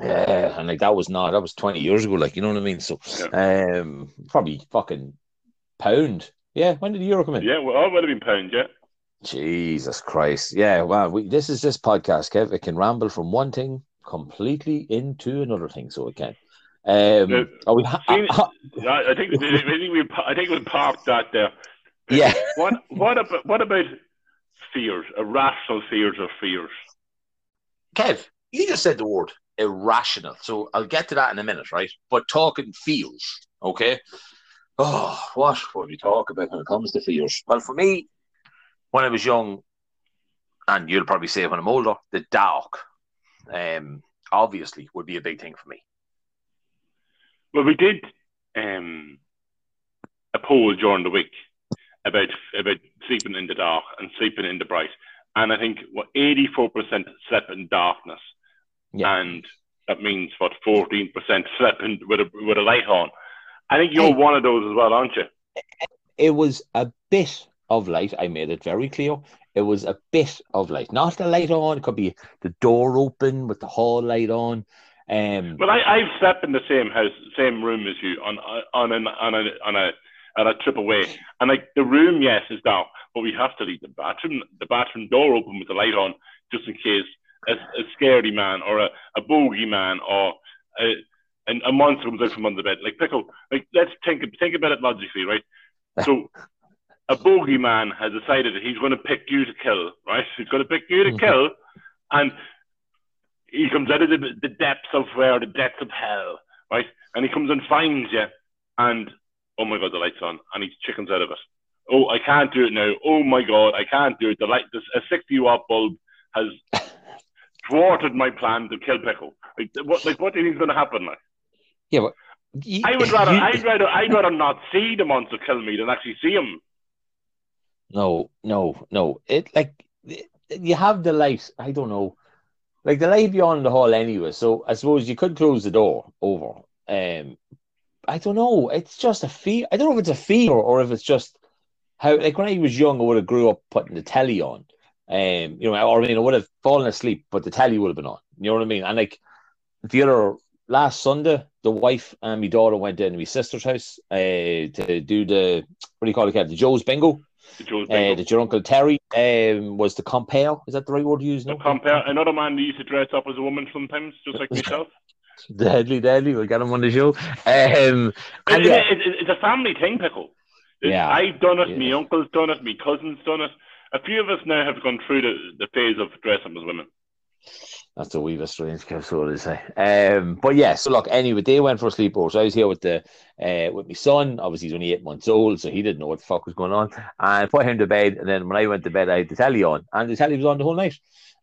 Yeah, and like that was not that was twenty years ago. Like you know what I mean. So, um, probably fucking pound. Yeah, when did the euro come in? Yeah, well, I would have been pound. Yeah. Jesus Christ. Yeah, wow. We, this is this podcast, Kev. It can ramble from one thing completely into another thing, so it can. Um, Yeah. are we ha- See- ha- I I think I think we I think we parked that there. yeah. What what about what about fears? Irrational fears or fears? Kev, you just said the word irrational, so I'll get to that in a minute, right? But talking feels, okay? Oh, what would we talk about when it comes to fears? Well, for me, when I was young, and you'll probably say when I'm older, the dark, um, obviously would be a big thing for me. Well, we did um, a poll during the week about about sleeping in the dark and sleeping in the bright, and I think what eighty four percent slept in darkness, Yeah. and that means what fourteen percent slept in with a with a light on, I think you're one of those as well, aren't you? It was a bit of light. I made it very clear. It was a bit of light, not the light on. It could be the door open with the hall light on. Um, well, I, I've slept in the same house, same room as you on on an, on a on a on a trip away, and like the room, yes, is dark, but we have to leave the bathroom the bathroom door open with the light on just in case a, a scaredy man or a, a bogey man or a, a, a monster comes out from under the bed. Like pickle, like let's think think about it logically, right? So a bogeyman has decided that he's going to pick you to kill, right? He's going to pick you to mm-hmm. kill, and he comes out of the, the depths of where the depths of hell, right? And he comes and finds you, and oh my god, the light's on, and he chickens out of it. Oh, I can't do it now. Oh my god, I can't do it. The light, this, a sixty watt bulb has thwarted my plan to kill Pickle. Like what? Like what do you think is going to happen? Like, yeah, but you, I would rather, you, I'd rather, I'd rather not see the monster kill me than actually see him. No, no, no. It like you have the light. I don't know, like the light beyond the hall anyway. So I suppose you could close the door over. Um, I don't know. It's just a fear. I don't know if it's a fear or or if it's just how. Like when I was young, I would have grew up putting the telly on. Um, you know, or I mean, I would have fallen asleep, but the telly would have been on. You know what I mean? And like the other last Sunday, the wife and my daughter went in to my sister's house uh, to do the what do you call it? The Joe's Bingo. Uh, that your uncle Terry um, was the compare. Is that the right word to use? The no? compare. Another man that used to dress up as a woman sometimes, just like myself. deadly, deadly. We'll get him on the show. Um, and it, it, it, it's a family thing, pickle. yeah, I've done it. Yeah. My uncle's done it. My cousin's done it. A few of us now have gone through the, the phase of dressing as women. That's a wee bit strange, so to say. Um, but yeah, so look, anyway, they went for a sleepover. So I was here with the uh, with my son. Obviously, he's only eight months old, so he didn't know what the fuck was going on. And put him to bed. And then when I went to bed, I had the telly on, and the telly was on the whole night.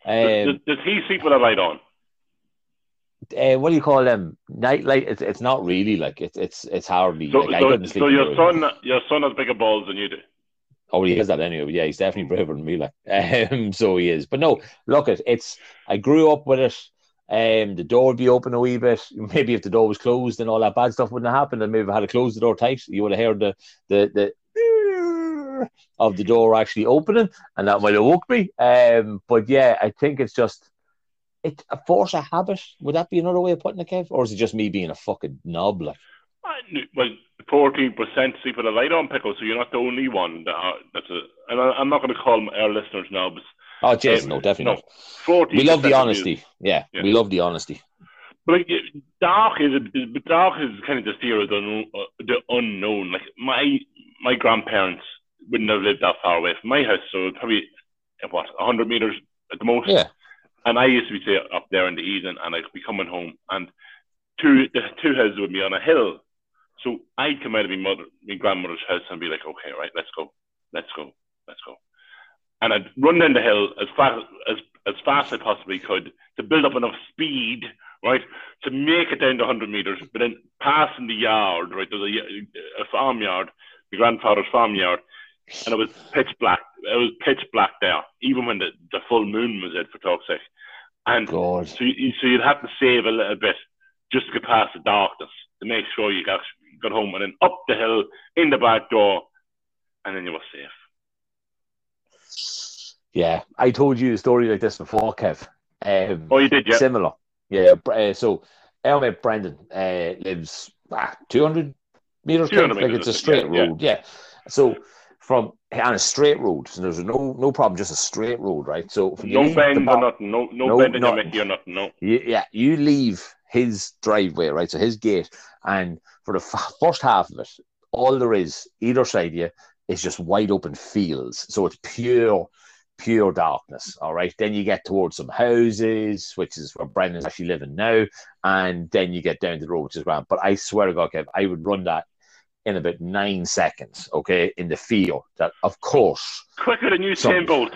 Um, does, does, he sleep with a light on? Uh, what do you call them? Night light. It's, it's not really like it's it's it's hardly. So, like, so, so your son your son has bigger balls than you do. Oh, he has that anyway. Yeah, he's definitely braver than me. Like, um, so he is. But no, look, it. It's. I grew up with it. Um, the door would be open a wee bit. Maybe if the door was closed and all that bad stuff wouldn't have happened, and maybe if I had to close the door tight, you would have heard the the the of the door actually opening, and that might have woke me. Um, but yeah, I think it's just it's a force of habit. Would that be another way of putting it, Kev? Or is it just me being a fucking knob? Like, well, fourteen percent sleep with a light on pickle, so you're not the only one that are, that's a. And I, am not going to call our listeners knobs. Oh, Jason, um, no, definitely no, not. We love the honesty. Yeah, yeah, we love the honesty. But like, dark is dark is kind of the fear of the, uh, the unknown. Like my my grandparents wouldn't have lived that far away from my house, so probably what hundred meters at the most. Yeah. And I used to be up there in the evening, and I'd be coming home, and two the two houses would be on a hill, so I'd come out of my mother, my grandmother's house and be like, okay, right, let's go, let's go, let's go. And I'd run down the hill as fast as as fast as I possibly could to build up enough speed, right, to make it down to 100 meters. But then passing the yard, right, there's a, a farmyard, my grandfather's farmyard, and it was pitch black. It was pitch black there, even when the, the full moon was out, for talk's sake. And God. so you, so you'd have to save a little bit just to get past the darkness to make sure you got got home and then up the hill in the back door, and then you were safe. Yeah, I told you a story like this before, Kev. Um, oh, you did, yeah. Similar, yeah. Uh, so, mate Brendan uh, lives ah, 200 meters, 200 like it's a straight yeah, road, yeah. yeah. So, from on a straight road, so there's no no problem, just a straight road, right? So, no bend or nothing, no no, no bend in nothing. or nothing, no. yeah, you leave his driveway, right? So his gate, and for the f- first half of it, all there is either side of you is just wide open fields. So it's pure, pure darkness. All right. Then you get towards some houses, which is where Brendan's actually living now, and then you get down to the road, which is around. But I swear to God, Kev, I would run that in about nine seconds. Okay, in the field. That of course quicker than Usain Bolt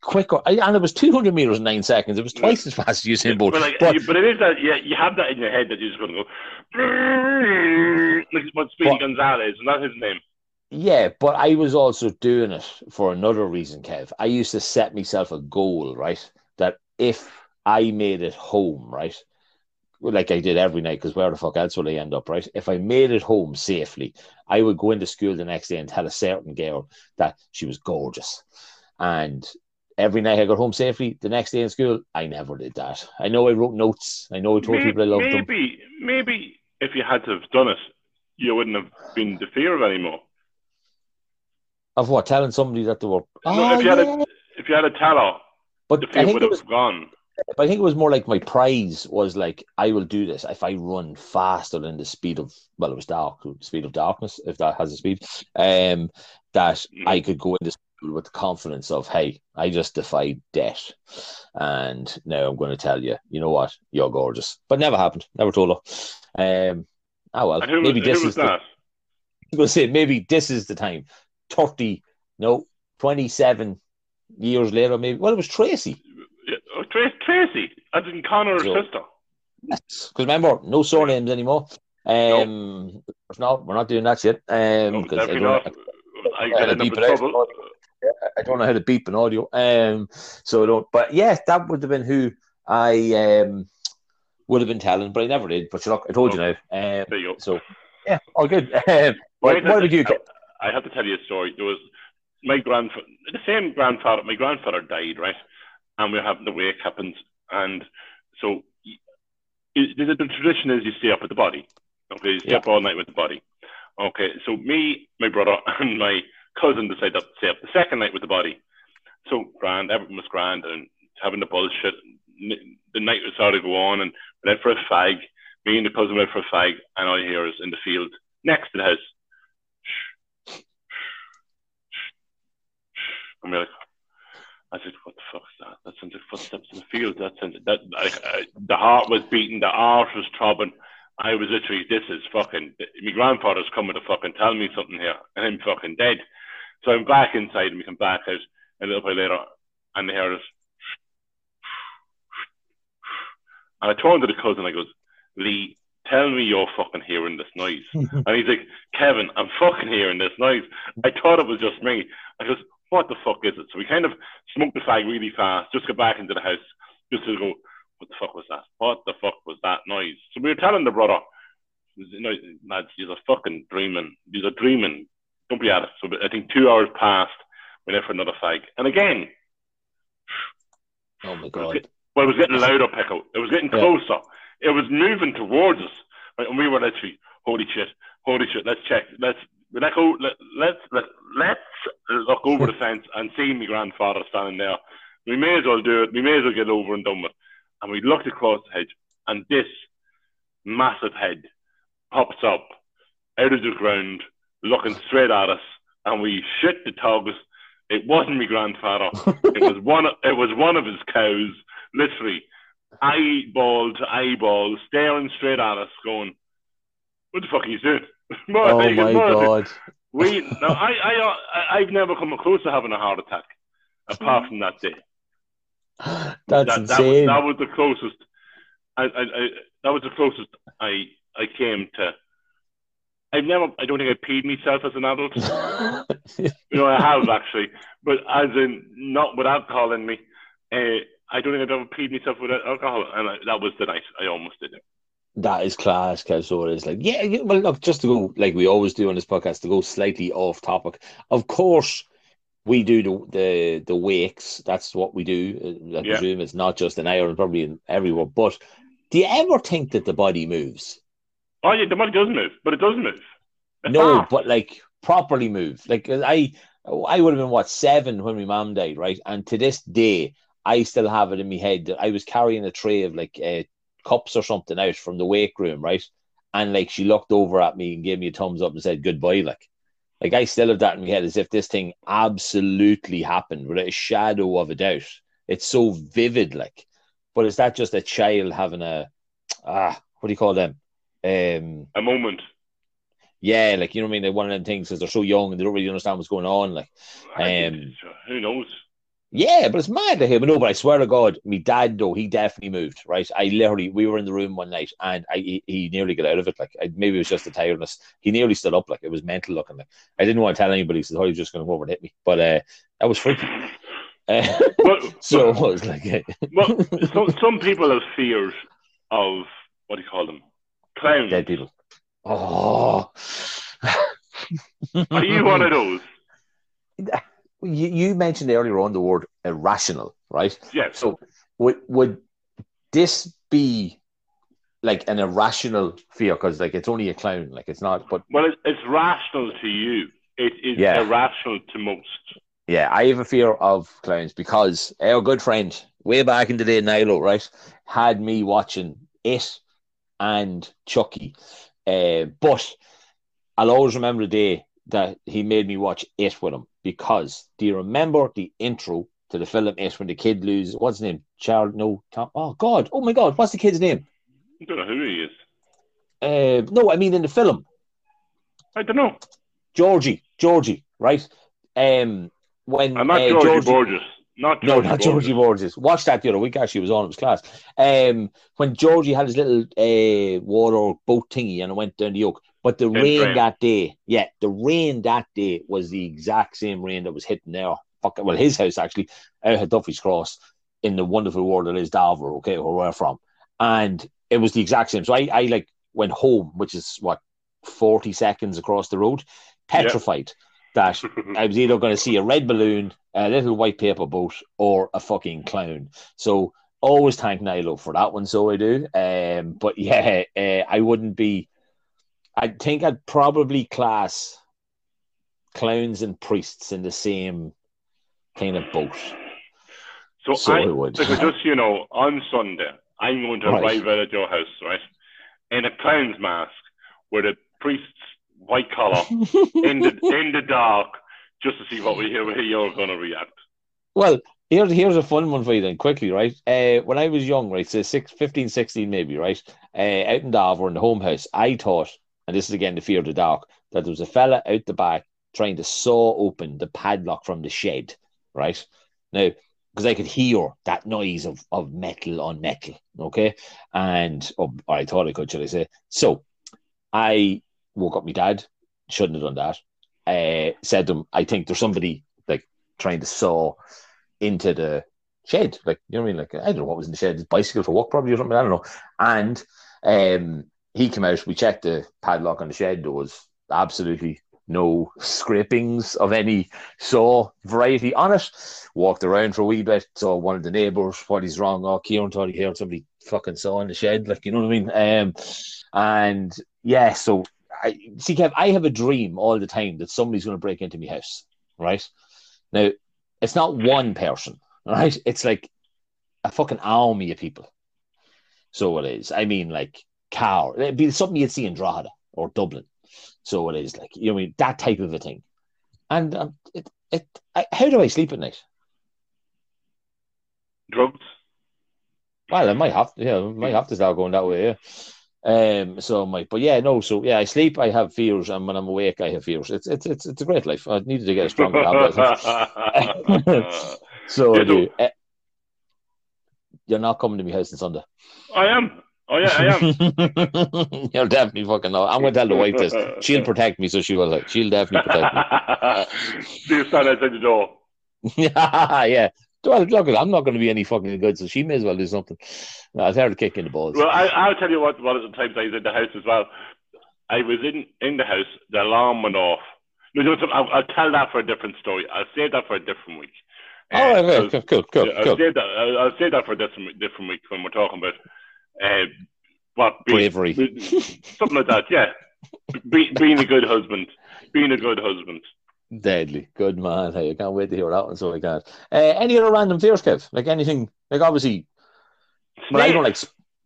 quicker, and it was 200 meters in nine seconds. It was twice as fast as Usain Bolt. But, like, but, but, it is that yeah, you have that in your head that you're just going to go like what Speedy Gonzales, and that's his name. Yeah, but I was also doing it for another reason, Kev. I used to set myself a goal, right? That if I made it home, right, like I did every night, because where the fuck else would I end up, right? If I made it home safely, I would go into school the next day and tell a certain girl that she was gorgeous. And every night I got home safely. The next day in school, I never did that. I know I wrote notes. I know I told maybe, people I loved them. maybe, maybe if you had to have done it, you wouldn't have been the fear of anymore. Of what? Telling somebody that they were. No, Oh, if you had yeah. a if you had a teller, But the fear would have was. gone. But I think it was more like my prize was like I will do this if I run faster than the speed of well, it was dark, speed of darkness, if that has a speed. Um, that Mm. I could go into school with the confidence of, hey, I just defied death, and now I'm going to tell you, you know what, you're gorgeous. But never happened. Never told her. Um, oh well, maybe was, this is the? I was going to say maybe this is the time. Thirty, no, twenty-seven years later, maybe. Well, it was Tracy. Oh, Tracy, Tracy, as in Connor's So- sister. Yes, because remember, no surnames anymore. Um, no, we're not doing that shit. Um, No, 'cause I definitely don't, not. I I get had to in beep with it out. trouble. I don't know how to beep an audio. Um, so I don't. But yeah, that would have been who I um would have been telling, but I never did. But look, I told you now. Um, There you go. so yeah, all good. Um, Wait, what, you? I have to tell you a story. There was my grandfather, the same grandfather. My grandfather died, right? And we are having the wake happens, and so it, the, the tradition is you stay up with the body. Okay, you stay Yeah. up all night with the body. Okay, so me, my brother, and my cousin decided to stay up the second night with the body. So grand, everything was grand, and having the bullshit. The night was started to go on, and we went for a fag. Me and the cousin went for a fag, and all you hear is in the field next to the house. And we're like, I said, what the fuck is that? That sounds like footsteps in the field. That sounds that the heart was beating, the heart was throbbing. I was literally, this is fucking. My grandfather's coming to fucking tell me something here, and I'm fucking dead. So I'm back inside, and we come back out a little bit later, and they hear us. And I turn to the cousin, I goes, Lee, tell me you're fucking hearing this noise. and he's like, Kevin, I'm fucking hearing this noise. I thought it was just me. I goes, what the fuck is it? So we kind of smoked the fag really fast, just got back into the house, just to go, what the fuck was that? What the fuck was that noise? So we were telling the brother, you know, lads, you're fucking dreaming. You're dreaming. Don't be at it. So I think two hours passed. We went for another fag. And again, Oh my god! well, it was getting louder, Pickle. It was getting Yeah. closer. It was moving towards us. Right? And we were literally, holy shit, holy shit, let's check. Let's let go. Let, let's let, let's look over the fence and see my grandfather standing there. We may as well do it. We may as well get over and done with. And we looked across the hedge, and this massive head pops up out of the ground, looking straight at us, and we shit the tugs. It wasn't my grandfather. It was one. Of, it was one of his cows, literally eyeball to eyeball, staring straight at us, going, "What the fuck are you doing?" Oh my god! We no, I, I, I, I've never come close to having a heart attack, apart from that day. That's that, that was insane. that was the closest. I, I, I that was the closest I, I came to. I've never. I don't think I peed myself as an adult. You know, I have actually, but as in not with alcohol in me. Uh, I don't think I've ever peed myself with alcohol, and I, that was the night I almost did it. That is class, Kev. So it is like, yeah, yeah, well, look, just to go, like we always do on this podcast, to go slightly off topic. Of course, we do the the, the wakes. That's what we do. I Yeah. presume it's not just in Ireland, probably in everywhere. But do you ever think that the body moves? Oh yeah, the money does move, but it doesn't move. It's No, not. but like properly move. Like I, I would have been what seven when my mom died, right? And to this day, I still have it in my head that I was carrying a tray of like uh, cups or something out from the wake room, right? And like she looked over at me and gave me a thumbs up and said goodbye. Like, like I still have that in my head as if this thing absolutely happened without a shadow of a doubt. It's so vivid, like. But is that just a child having a ah? What do you call them? Um, a moment. yeah, like you know what I mean. Like one of them things because they're so young and they don't really understand what's going on. Like, Um, who knows? Yeah, but it's mad to him. No, but I swear to God, me dad though he definitely moved. Right, I literally we were in the room one night and I he, he nearly got out of it. Like I, maybe it was just the tiredness. He nearly stood up. Like it was mental looking. Like I didn't want to tell anybody, so he was just going to go over and hit me. But uh, that was freaky. Uh, But, so it was like, uh, but some, some people have fears of what do you call them? Clowns. Dead people. Oh. Are you one of those? You, you mentioned earlier on the word irrational, right? Yes. So would would this be like an irrational fear? Because like it's only a clown, like it's not. But Well, it, it's rational to you. It is Yeah. irrational to most. yeah, I have a fear of clowns because our good friend way back in the day, Niallo, right, had me watching it and Chucky. Uh, but I'll always remember the day that he made me watch it with him because do you remember the intro to the film It when the kid loses what's his name? Charles no Tom oh God, oh my god, what's the kid's name? I don't know who he is. Uh no, I mean in the film. I don't know. Georgie, Georgie, right? Um when I'm not uh, Georgie, Georgie- Borges. Not No, not Borges. Georgie Borges. Watched that the other week. Actually, was on. It was class. Um, when Georgie had his little uh water boat thingy and it went down the yoke, but the rain rain. that day, yeah, the rain that day was the exact same rain that was hitting there. Fucking well, his house actually out at Duffy's Cross in the wonderful world that is Darver, okay, where we're from, and it was the exact same. So I, I like went home, which is what forty seconds across the road, petrified that I was either going to see a red balloon, a little white paper boat, or a fucking clown. So always thank Niallo for that one. So I do. Um, but yeah, uh, I wouldn't be. I think I'd probably class clowns and priests in the same kind of boat. So, So I, I would. so just you know, on Sunday, I'm going to Right. arrive out at your house, right, in a clown's mask with a priest's white collar in the in the dark, just to see what we hear. How you're going to react. Well, here's here's a fun one for you then, quickly, right? Uh, when I was young, right, so six, 15, 16 maybe, right, uh, out in Darver in the home house, I thought, and this is again the fear of the dark, that there was a fella out the back trying to saw open the padlock from the shed, right? Now, because I could hear that noise of, of metal on metal, okay? And, or I thought I could, should I say. So I woke up my dad, shouldn't have done that. Uh, said to him, I think there's somebody like trying to saw into the shed. Like, you know what I mean? Like, I don't know what was in the shed. His bicycle for walk probably, or something. I don't know. And um, he came out. We checked the padlock on the shed. There was absolutely no scrapings of any saw variety on it. Walked around for a wee bit. Saw one of the neighbours. What is wrong? Oh, Kieran thought he heard somebody fucking saw in the shed. Like, you know what I mean? Um, and yeah, so I see, Kev, I have a dream all the time that somebody's going to break into my house, right? Now, it's not one person, right? It's like a fucking army of people. So it is. I mean, like car. It'd be something you'd see in Drogheda or Dublin. So it is like you know, I mean that type of a thing. And um, it, it, I, how do I sleep at night? Drugs. Well, I might have to, yeah, I might have to start going that way, yeah. Um, so might, but yeah, no. So yeah, I sleep, I have fears, and when I'm awake, I have fears. It's it's it's, it's a great life. I needed to get a stronger habit. So Yeah, do. Eh, you're not coming to my house on Sunday. I am. Oh yeah, I am. You'll definitely fucking know. I'm going to tell the wife this. She'll protect me, so she will. Like, she'll definitely protect me. Do you stand outside the door? yeah. Well, look, I'm not going to be any fucking good, so she may as well do something. No, I'll tell her to kick in the balls. Well, I, I'll tell you what. One of the times I was in the house as well. I was in in the house. The alarm went off. No, no, I'll, I'll tell that for a different story. I'll save that for a different week. Right, Uh, okay, I'll- cool, cool, cool. I'll cool. save that. I'll, I'll save that for a different different week when we're talking about uh, what being, Bravery. something like that. Yeah, Be, being a good husband, being a good husband. Deadly. Good man. Hey, I can't wait to hear that one, so I can't. Uh, any other random fears, Kev? Like anything, like obviously, well, I don't like,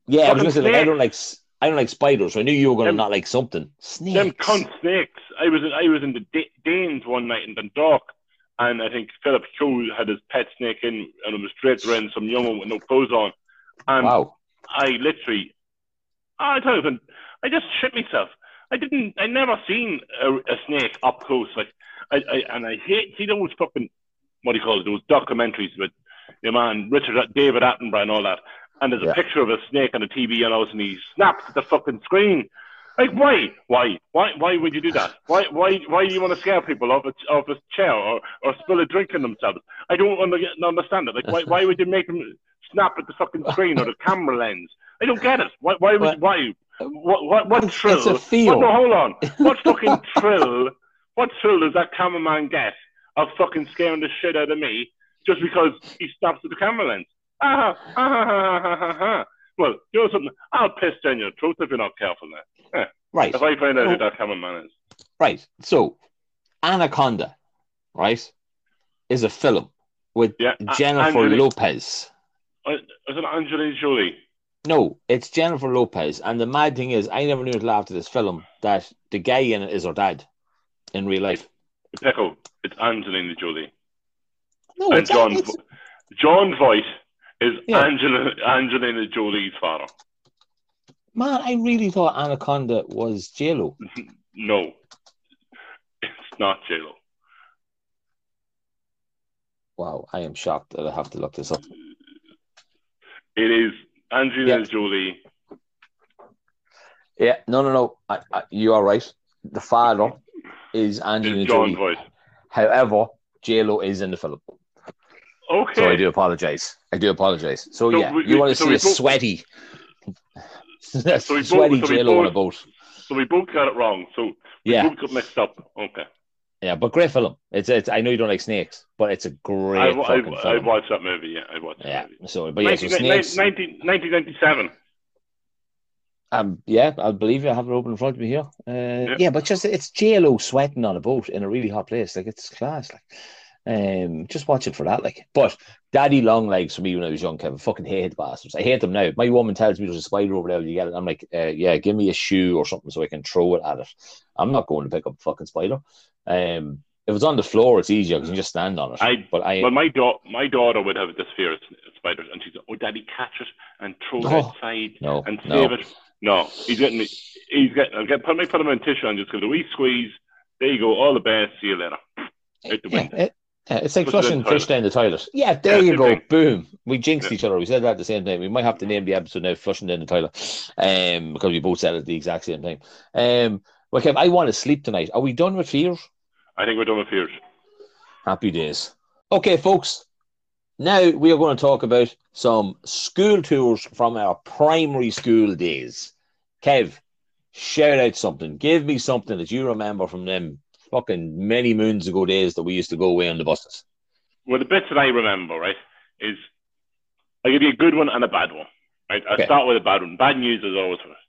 yeah, I was to say, like, I don't like, I don't like spiders, so I knew you were going to Them- not like something. Snakes. Them cunt snakes. I was in, I was in the D- Danes one night in Dundalk, and I think Philip Cool had his pet snake in, and it was draped around some young one with no clothes on, and Wow. I literally, I don't even, I just shit myself. I didn't, I never seen a, a snake up close. Like, I, I, and I hate see those fucking, what do you call it? Those documentaries with your man Richard David Attenborough and all that. And there's a Yeah. picture of a snake on the TV and all, and he snaps at the fucking screen. Like, why? Why? Why? Why would you do that? Why? Why? Why do you want to scare people off a, off a chair or, or spill a drink on themselves? I don't under, understand it. Like, why? Why would you make them snap at the fucking screen or the camera lens? I don't get it. Why? Why? What? Why? What? What? What It's- thrill? it's a feel. What, no, hold on. What fucking thrill? What thrill does that cameraman get of fucking scaring the shit out of me just because he stops at the camera lens? Ah, ah, ah, ah, ah, ah, ah. Well, you know something? I'll piss down your throat if you're not careful now. Right. If I find out No. who that cameraman is. Right. So, Anaconda, right, is a film with Yeah. Jennifer Angelina- Lopez. Is it Angelina Jolie? No, it's Jennifer Lopez. And the mad thing is, I never knew until after this film that the guy in it is her dad in real life. Pecco. It's Angelina Jolie. No, and it's, John, it's Jon Voight is Yeah. Angela, Angelina Jolie's father. man. I really thought Anaconda was JLo. No, it's not JLo. Wow, I am shocked that I have to look this up. It is Angelina Yeah. Jolie. Yeah, no, no, no. I, I, you are right. The father is Angelina Jolie. Voight. However, JLo is in the film. Okay. So I do apologize. I do apologize. So, So yeah, we- you want to so see a both- sweaty, So both- sweaty so we JLo on a boat. So we both got it wrong. So we Yeah, both got mixed up. Okay. Yeah, but great film. It's, it's. I know you don't like snakes, but it's a great I, I, fucking I film. watched that movie. Yeah, I watched yeah. that movie. So, but yeah, so 19, snakes. 19, 1997. Um, yeah, I believe you. I have it open in front of me here. Uh, yeah. but just it's JLo sweating on a boat in a really hot place. Like it's class. Like, um, just watch it for that. Like, but Daddy Long Legs for me when I was young, Kevin, fucking hated bastards. I hate them now. My woman tells me there's a spider over there. You get it. I'm like, uh, yeah, give me a shoe or something so I can throw it at it. I'm not going to pick up a fucking spider. Um, if it's on the floor, it's easier because you can just stand on it. I- but I, Well, my, da- my daughter would have this fear of spiders, and she's like, "Oh, Daddy, catch it and throw it Oh, outside no, and no. save it." No, he's getting me. He's getting. I'll get put me put him in tissue and just give it a wee squeeze. There you go. All the best. See you later. Out the yeah, window. it- yeah, it's like flushing the fish toilet. down the toilet. Yeah, there Yeah, you go. Boom. We jinxed Yeah. each other. We said that at the same time. We might have to name the episode now "Flushing Down the Toilet," um, because we both said it at the exact same time. Um, well, Kev, I want to sleep tonight. Are we done with fears? I think we're done with fears. Happy days. Okay, folks. Now we are going to talk about some school tours from our primary school days. Kev, shout out something. Give me something that you remember from them fucking many moons ago days that we used to go away on the buses. Well, the bits that I remember, right, is I give you a good one and a bad one. Right, I Okay. start with a bad one. Bad news is always first.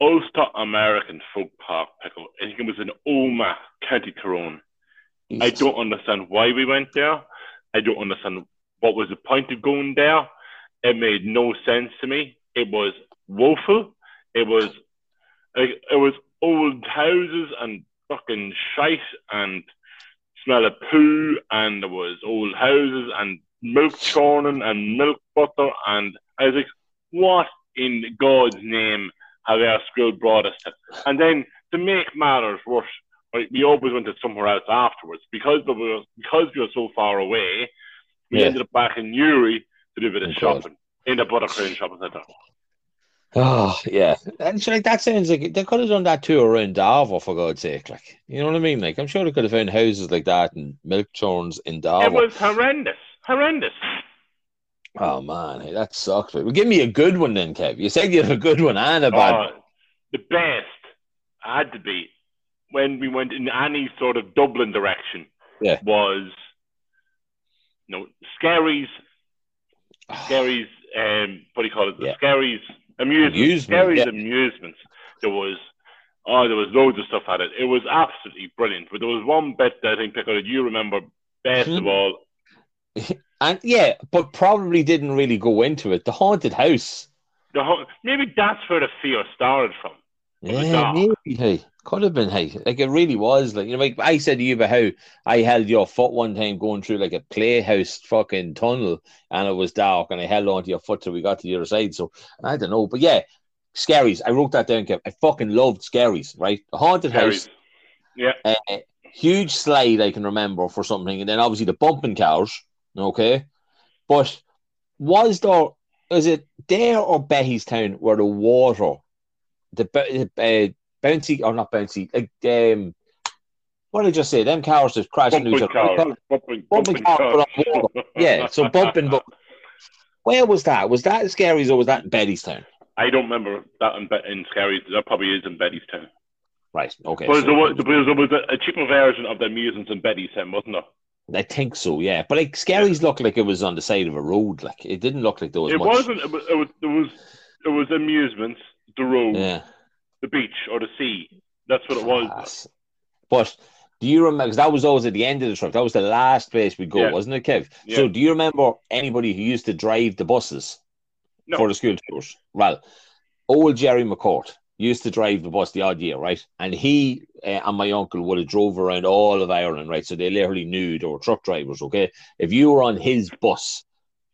Ulster American Folk Park Pickle. I think it was in Omagh, County Tyrone. I don't understand why we went there. I don't understand what was the point of going there. It made no sense to me. It was woeful. It was like it was old houses and fucking shite and smell of poo and there was old houses and milk churning and milk butter and I was like, what in God's name have our school brought us to? And then to make matters worse, right, we always went to somewhere else afterwards because we were because we were so far away. We Yeah. ended up back in Newry to do a bit of Oh, God. shopping in the Buttercrane shopping centre. Oh yeah, and so, like that sounds like they could have done that too around Darver for God's sake. Like you know what I mean? Like I'm sure they could have found houses like that and milk churns in It was horrendous, horrendous. Oh man, hey, that sucks. But well, give me a good one then, Kev. You said you had a good one and a bad. one. Uh, the best had to be when we went in any sort of Dublin direction. Yeah. Was you know Skerries Skerries um what do you call it? The Yeah. Skerries amusement. Amusement, yeah. amusements. There was oh there was loads of stuff at it. It was absolutely brilliant. But there was one bit that I think that you remember best Hmm. of all. And yeah, but probably didn't really go into it. The haunted house. The whole, maybe that's where the fear started from. Yeah, maybe. Hey, could have been. Hey, like it really was. Like you know, like I said to you about how I held your foot one time going through like a playhouse fucking tunnel, and it was dark, and I held onto your foot till we got to the other side. So I don't know, but yeah, Skerries. I wrote that down. Kev. I fucking loved Skerries. Right, the haunted house. Yeah. uh, huge slide I can remember for something, and then obviously the bumping cars. Okay, but was there? Is it there or Bettystown where the water, the uh, bouncy or not bounty, like um, what did I just say? Them cars that crash into Bumping each other. cars. Bumping, Bumping bumping cars, cars. Yeah, so bumping, but where was that? Was that in Skerries or was that in Bettystown? I don't remember that in, in Scary. That probably is in Bettystown. Right. Okay. But so- there was, there was, a, a cheaper version of the amusements in Bettystown, wasn't there? I think so. Yeah, but like Skerries looked like it was on the side of a road. Like it didn't look like there was it much. wasn't. It was, it was. It was. It was amusements, the road, Yeah. the beach, or the sea. That's what it was. But do you remember? Because that was always at the end of the trip. That was the last place we go, Yeah. wasn't it, Kev? Yeah. So do you remember anybody who used to drive the buses No. for the school tours? Well, old Jerry McCourt used to drive the bus the odd year, right? And he uh, and my uncle would have drove around all of Ireland, right? So they literally knew they were truck drivers. Okay, if you were on his bus,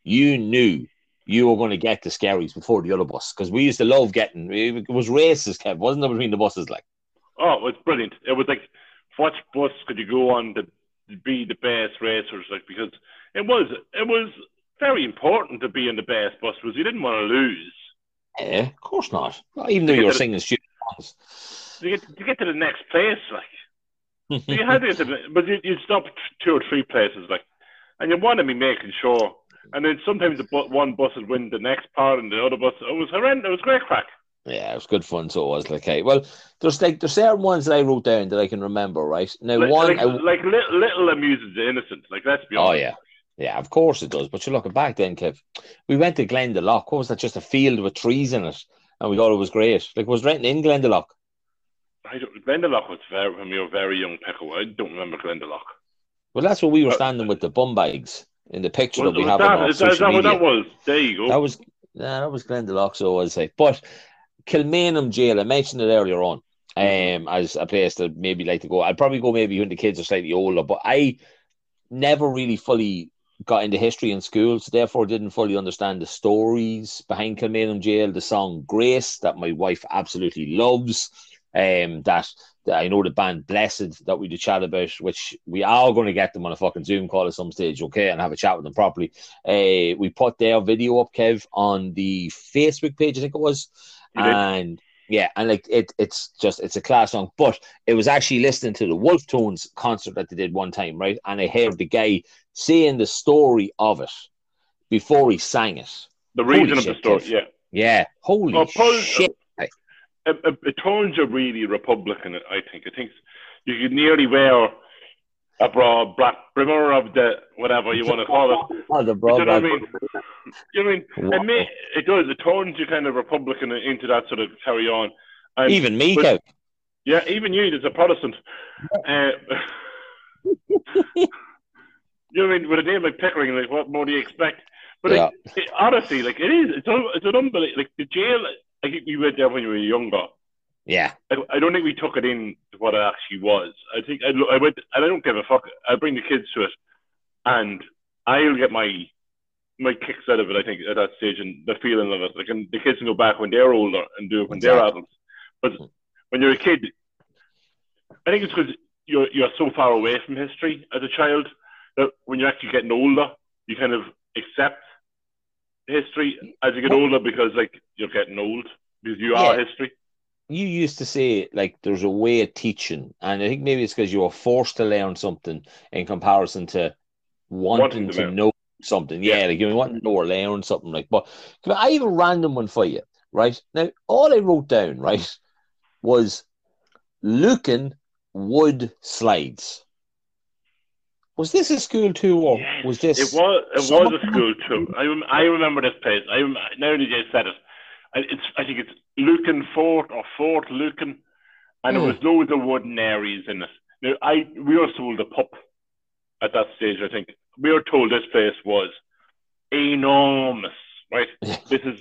you knew. You were going to get the Skerries before the other bus because we used to love getting it was races, Kev, wasn't it, between the buses? Like, Oh, it was brilliant. It was like, what bus could you go on to be the best racers? Like because it was it was very important to be in the best bus because you didn't want to lose. Yeah, of course not. Not even though you were singing stupid songs. To get to get to the next place, like So you had to, get to the, but you you stop two or three places, like, and you want to be making sure. And then sometimes the bu- one bus would win the next part, and the other bus. It was horrendous. It was great crack. Yeah, it was good fun. So it was like, hey, well, there's like there's certain ones that I wrote down that I can remember, right? Now, Like, one, like, I- like little, little amuses the innocent. Like let's be oh, honest. oh yeah, yeah, of course it does. But you're looking back then, Kev, we went to Glendalough. What was that? Just a field with trees in it, and we thought it was great. Like, was Renton in Glendalough? I don't, Glendalough was very when we were very young. Pickle. I don't remember Glendalough. Well, that's where we were standing with the bum bags in the picture Was, that we have that, on is that, is that what that was? There you go. That was nah, that was Glendalough, so I'd say. But Kilmainham Jail, I mentioned it earlier on, um, as a place that maybe like to go. I'd probably go maybe when the kids are slightly older, but I never really fully got into history in school, so therefore didn't fully understand the stories behind Kilmainham Jail, the song Grace that my wife absolutely loves. Um, that I know the band Blessed that we did chat about, which we are going to get them on a fucking Zoom call at some stage, okay, and have a chat with them properly. Uh, we put their video up, Kev, on the Facebook page, I think it was, You did? and yeah, and like it, it's just it's a class song. But it was actually listening to the Wolfe Tones concert that they did one time, right? And I heard the guy saying the story of it before he sang it. the reason of the story. Kev. Yeah. Yeah, holy Well, Paul- shit! It, it, it turns you really Republican. I think. I think you could nearly wear a broad black brimmer of the whatever you want to call it. Oh, the You know what I mean? You know what I mean? It, may, it does. It turns you kind of Republican into that sort of carry on. And Even me, but- yeah, even you as a Protestant. Uh, you know what I mean? With a name like Pickering, like what more do you expect? But like, it, honestly, like it is. It's it's an unbelievable. Like the jail. I think we went there when we were younger. Yeah, I, I don't think we took it in to what it actually was. I think I, I went, and I don't give a fuck. I bring the kids to it, and I'll get my my kicks out of it. I think at that stage and the feeling of it. Like, and the kids can go back when they're older and do it when they're adults. But when you're a kid, I think it's because you're you're so far away from history as a child that when you're actually getting older, you kind of accept history as you get older because like you're getting old because you are Yeah. history. you used to say like there's a way of teaching, and I think maybe it's because you were forced to learn something in comparison to wanting, Wanting to to know something. Yeah, like you want to know or learn something. Like, but I I have a random one for you, right? Now, all I wrote down, right, was Lucan wood slides. Was this a school tour? Yes, was this? It was. It was a school too. I rem- I remember this place. I rem- now that you said it, I, it's I think it's Lucan Fort or Fort Lucan, and Hmm. it was loads of wooden areas in it. Now I we were sold a pup at that stage. I think we were told this place was enormous. Right, this is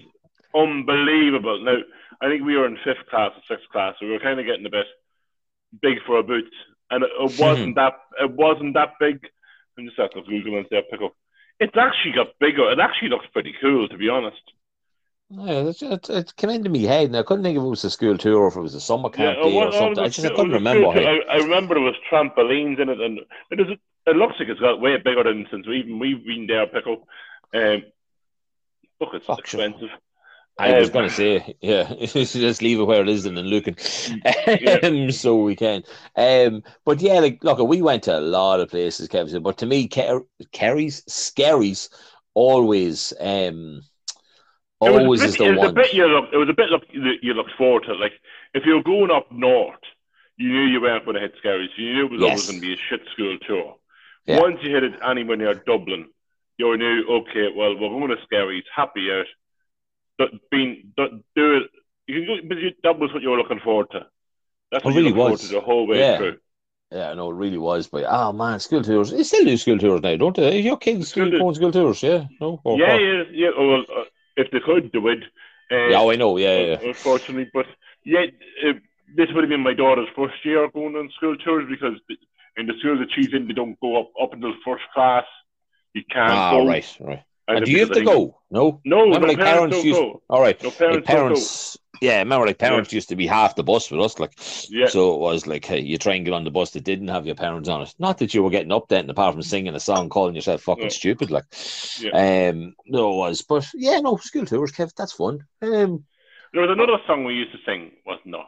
unbelievable. Now I think we were in fifth class or sixth class, so we were kind of getting a bit big for our boots, and it, it wasn't that it wasn't that big. I'm just after Google and say pick up. It's actually got bigger. It actually looks pretty cool, to be honest. Yeah, it's, it's, it came into my head, and I couldn't think if it was a school tour or if it was a summer camp it day or was- something. I just I couldn't remember. I, I remember there was trampolines in it, and it, is, it looks like it's got way bigger than since we even we've been there. Pickle. Um, look, it's Fuck, sure. I was Um, going to say, yeah, just leave it where it is and then looking, Yeah. um, so we can. Um, but yeah, like look, we went to a lot of places, Kevin. But to me, Ker- Kerry's, Skerries, always, um, It was Always bit- is the it was one. a bit you look. It was a bit look, you looked forward to. Like if you were going up north, you knew you weren't going to hit Skerries. You knew it was always going to be a shit school tour. Yeah. Once you hit it anywhere near Dublin, you knew okay. Well, we're going to Skerries. Happy out. Being do do it. You can go, but you, that was what you were looking forward to. That's It what really you was. to the whole way Yeah. through. Yeah, no, it really was. But oh man, school tours. They still do school tours now, don't they? Your kids Still still do. go on school tours, yeah? No? Or- yeah, or- yeah, yeah. Well, uh, if they could do it. Uh, Yeah, oh, I know. Yeah, yeah. unfortunately. But yeah, uh, this would have been my daughter's first year going on school tours because in the school that she's in, they don't go up up until first class. You can't Ah, go. right, right. Do you have to go? No. No, Remember, no like, parents, parents used- go. All right. No Like parents, parents, yeah, remember, like parents used to be half the bus with us, like Yeah. so it was like, hey, you try and get on the bus that didn't have your parents on it. Not that you were getting up then, apart from singing a song, calling yourself fucking Yeah. stupid, like, um, no, it was, but yeah, no, school tours, Kev, that's fun. Um. There was another song we used to sing, was no.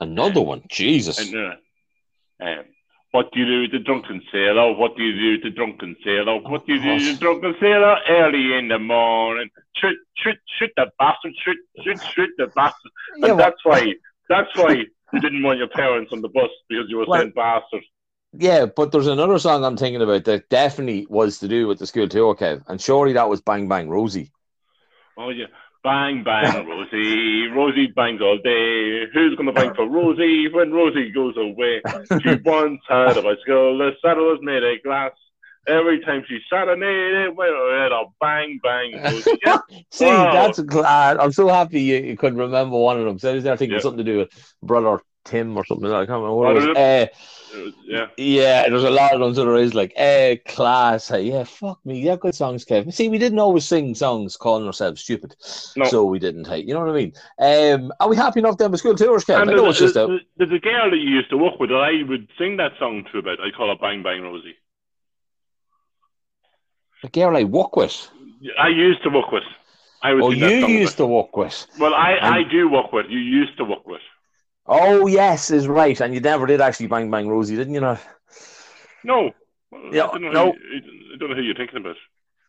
another one, Jesus, And, uh, um, what do you do with the drunken sailor? What do you do with the drunken sailor? What do you do with the drunken sailor? Early in the morning, shoot, shoot, shoot the bastard, shoot, shoot, shoot the bastard. Yeah, and well- that's why, that's why you didn't want your parents on the bus because you were Well- saying bastard. Yeah, but there's another song I'm thinking about that definitely was to do with the school tour, Kev, and surely that was Bang Bang Rosie. Oh yeah. Bang bang Rosie, Rosie bangs all day. Who's gonna bang for Rosie when Rosie goes away? She once had a bicycle, the saddle was made of glass. Every time she sat on it, it went a bang bang Rosie. See, Wow. that's glad. I'm so happy you, you could remember one of them. So I was there thinking Yeah. something to do with brother Tim or something. like I can't remember what it was. Uh, yeah. yeah, there's a lot of. So there is like, eh, class. Hey, yeah, fuck me. Yeah, good songs, Kev. See, we didn't always sing songs calling ourselves stupid. No. So we didn't. Hey, you know what I mean? Um, are we happy enough then with school tours, Kev? I know there's, it's just a, there's, there's a girl that you used to work with that I would sing that song to about. I call her Bang Bang Rosie. a girl I work with. I used to work with. I would Oh, you used to. to work with. Well, I, I do work with. You used to work with. Oh, yes, is right. And you never did actually bang bang Rosie, didn't you? Not No. Yeah, I don't know, no. Who, you- I don't know who you're thinking about.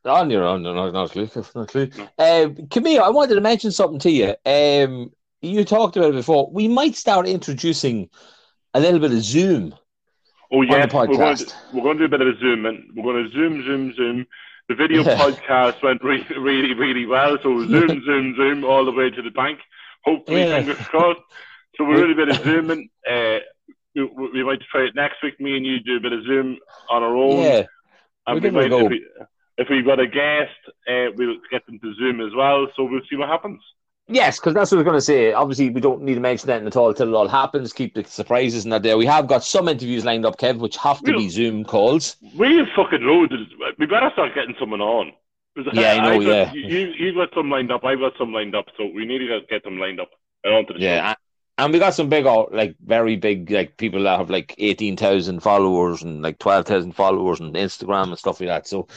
on your own. No, no, not a clue. Not a clue. No. Um, Camille, I wanted to mention something to you. Um, you talked about it before. We might start introducing a little bit of Zoom. Oh the yes, we're going, to, we're going to do a bit of a zoom, and we're going to zoom, zoom, zoom. The video Yeah. podcast went really, really, really well. So zoom, zoom, zoom all the way to the bank. Hopefully, Yeah. fingers crossed. So we're doing a bit of zooming. Uh, we, we might try it next week. Me and you do a bit of zoom on our own. Yeah, and we'll we give it a might, go. if, we, if we got a guest, uh, we'll get them to zoom as well. So we'll see what happens. yes, because that's what I was going to say. Obviously, we don't need to mention that at all till it all happens. Keep the surprises in that there. We have got some interviews lined up, Kev, which have to be Zoom calls. We have fucking loads. We better start getting someone on. Yeah, I know, got- yeah. You, you've got some lined up. I've got some lined up. So we need to get them lined up and onto the show. Yeah, and- and we got some big, like very big, like people that have like eighteen thousand followers and like twelve thousand followers on Instagram and stuff like that. So,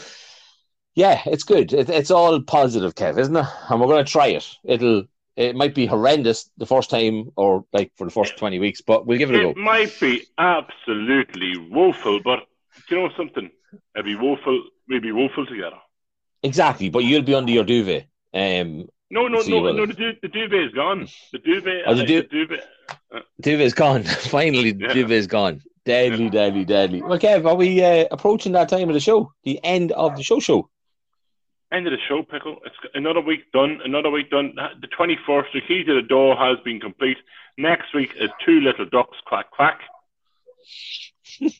yeah, it's good. It, it's all positive, Kev, isn't it? And we're going to try it. It'll, it might be horrendous the first time or like for the first twenty weeks, but we'll give it a go. It might be absolutely woeful, but do you know something? It'd be woeful. We'd be woeful together. Exactly, but you'll be under your duvet. Um, No, no, See, no, no. The, du- the duvet is gone. The duvet. Oh, the uh, du- duvet. duvet's gone. Finally, the Yeah. duvet's gone. Deadly, deadly, deadly. Well, Kev, are we uh, approaching that time of the show? The end of the show show. End of the show, pickle. It's another week done. Another week done. The twenty first. The key to the door has been complete. Next week is two little ducks. Quack quack.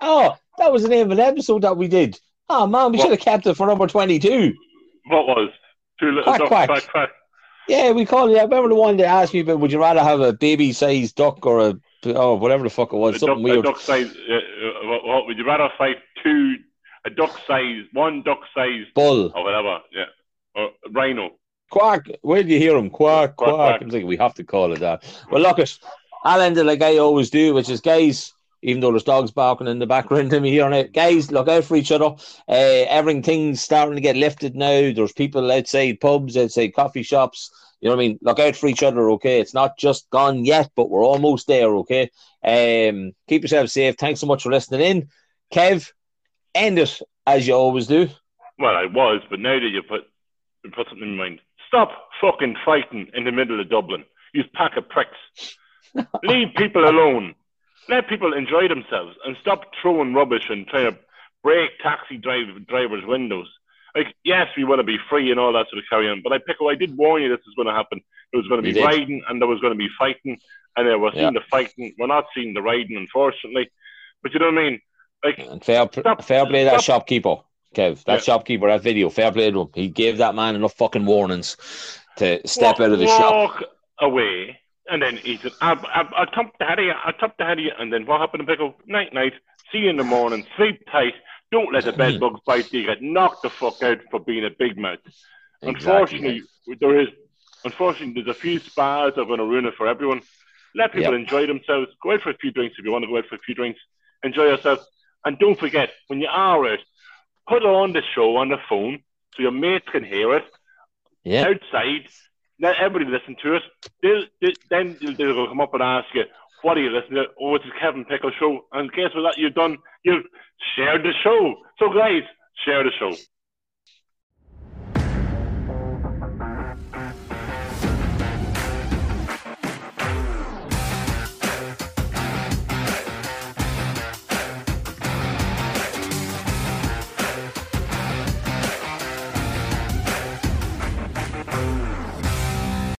Oh, that was the name of an episode that we did. Oh man, we What? should have kept it for number twenty-two. What was two little Quack, ducks? quack. Quack quack. Yeah, we called it. I remember the one that asked me, "But would you rather have a baby-sized duck or a oh whatever the fuck it was, A something duck, a weird?" duck size. Uh, uh, what, what would you rather fight two? A duck size, one duck size, Bull, or whatever. Yeah. Or rhino. quack. Where do you hear him? Quack, quack. Quack, quack. I'm thinking we have to call it that. Well, look it. I'll end it like I always do, which is guys. Even though there's dogs barking in the background to me hearing it, guys, look out for each other. Uh, everything's starting to get lifted now. There's people outside pubs, outside coffee shops. You know what I mean? Look out for each other, okay? It's not just gone yet, but we're almost there, okay? Um, keep yourself safe. Thanks so much for listening in. Kev, end it as you always do. Well, I was, but now that you put you put something in mind, Stop fucking fighting in the middle of Dublin. You pack of pricks. Leave people alone. Let people enjoy themselves and stop throwing rubbish and trying to break taxi drive, drivers' windows. Like, yes, we want to be free and all that sort of carry on, but I pick. I did warn you this was going to happen. There was going to be riding and there was going to be fighting, and we're seeing Yeah. the fighting. We're not seeing the riding, unfortunately. But you know what I mean? Like, And fair, Stop- fair play that stop. shopkeeper, Kev. That Yeah. shopkeeper, that video, fair play to him. He gave that man enough fucking warnings to step out of his shop. walk away, and then he said, "I, I, I top the head of you, I top the head of you," and then what happened to Pico? Night, night. See you in the morning. Sleep tight. Don't let the mm-hmm. bed bugs bite you. Get knocked the fuck out for being a big mouth. Unfortunately, there is. Unfortunately, there's a few spas that are going to ruin it for everyone. Let people Yep. enjoy themselves. Go out for a few drinks if you want to go out for a few drinks. Enjoy yourself, and don't forget when you are out, put on the show on the phone so your mates can hear it yeah, outside. Everybody listen to it. They'll, they, then they'll, come up and ask you, "What are you listening to?" Oh, it's Kev and Pico show. And guess what? You've done. You've shared the show. So guys, share the show.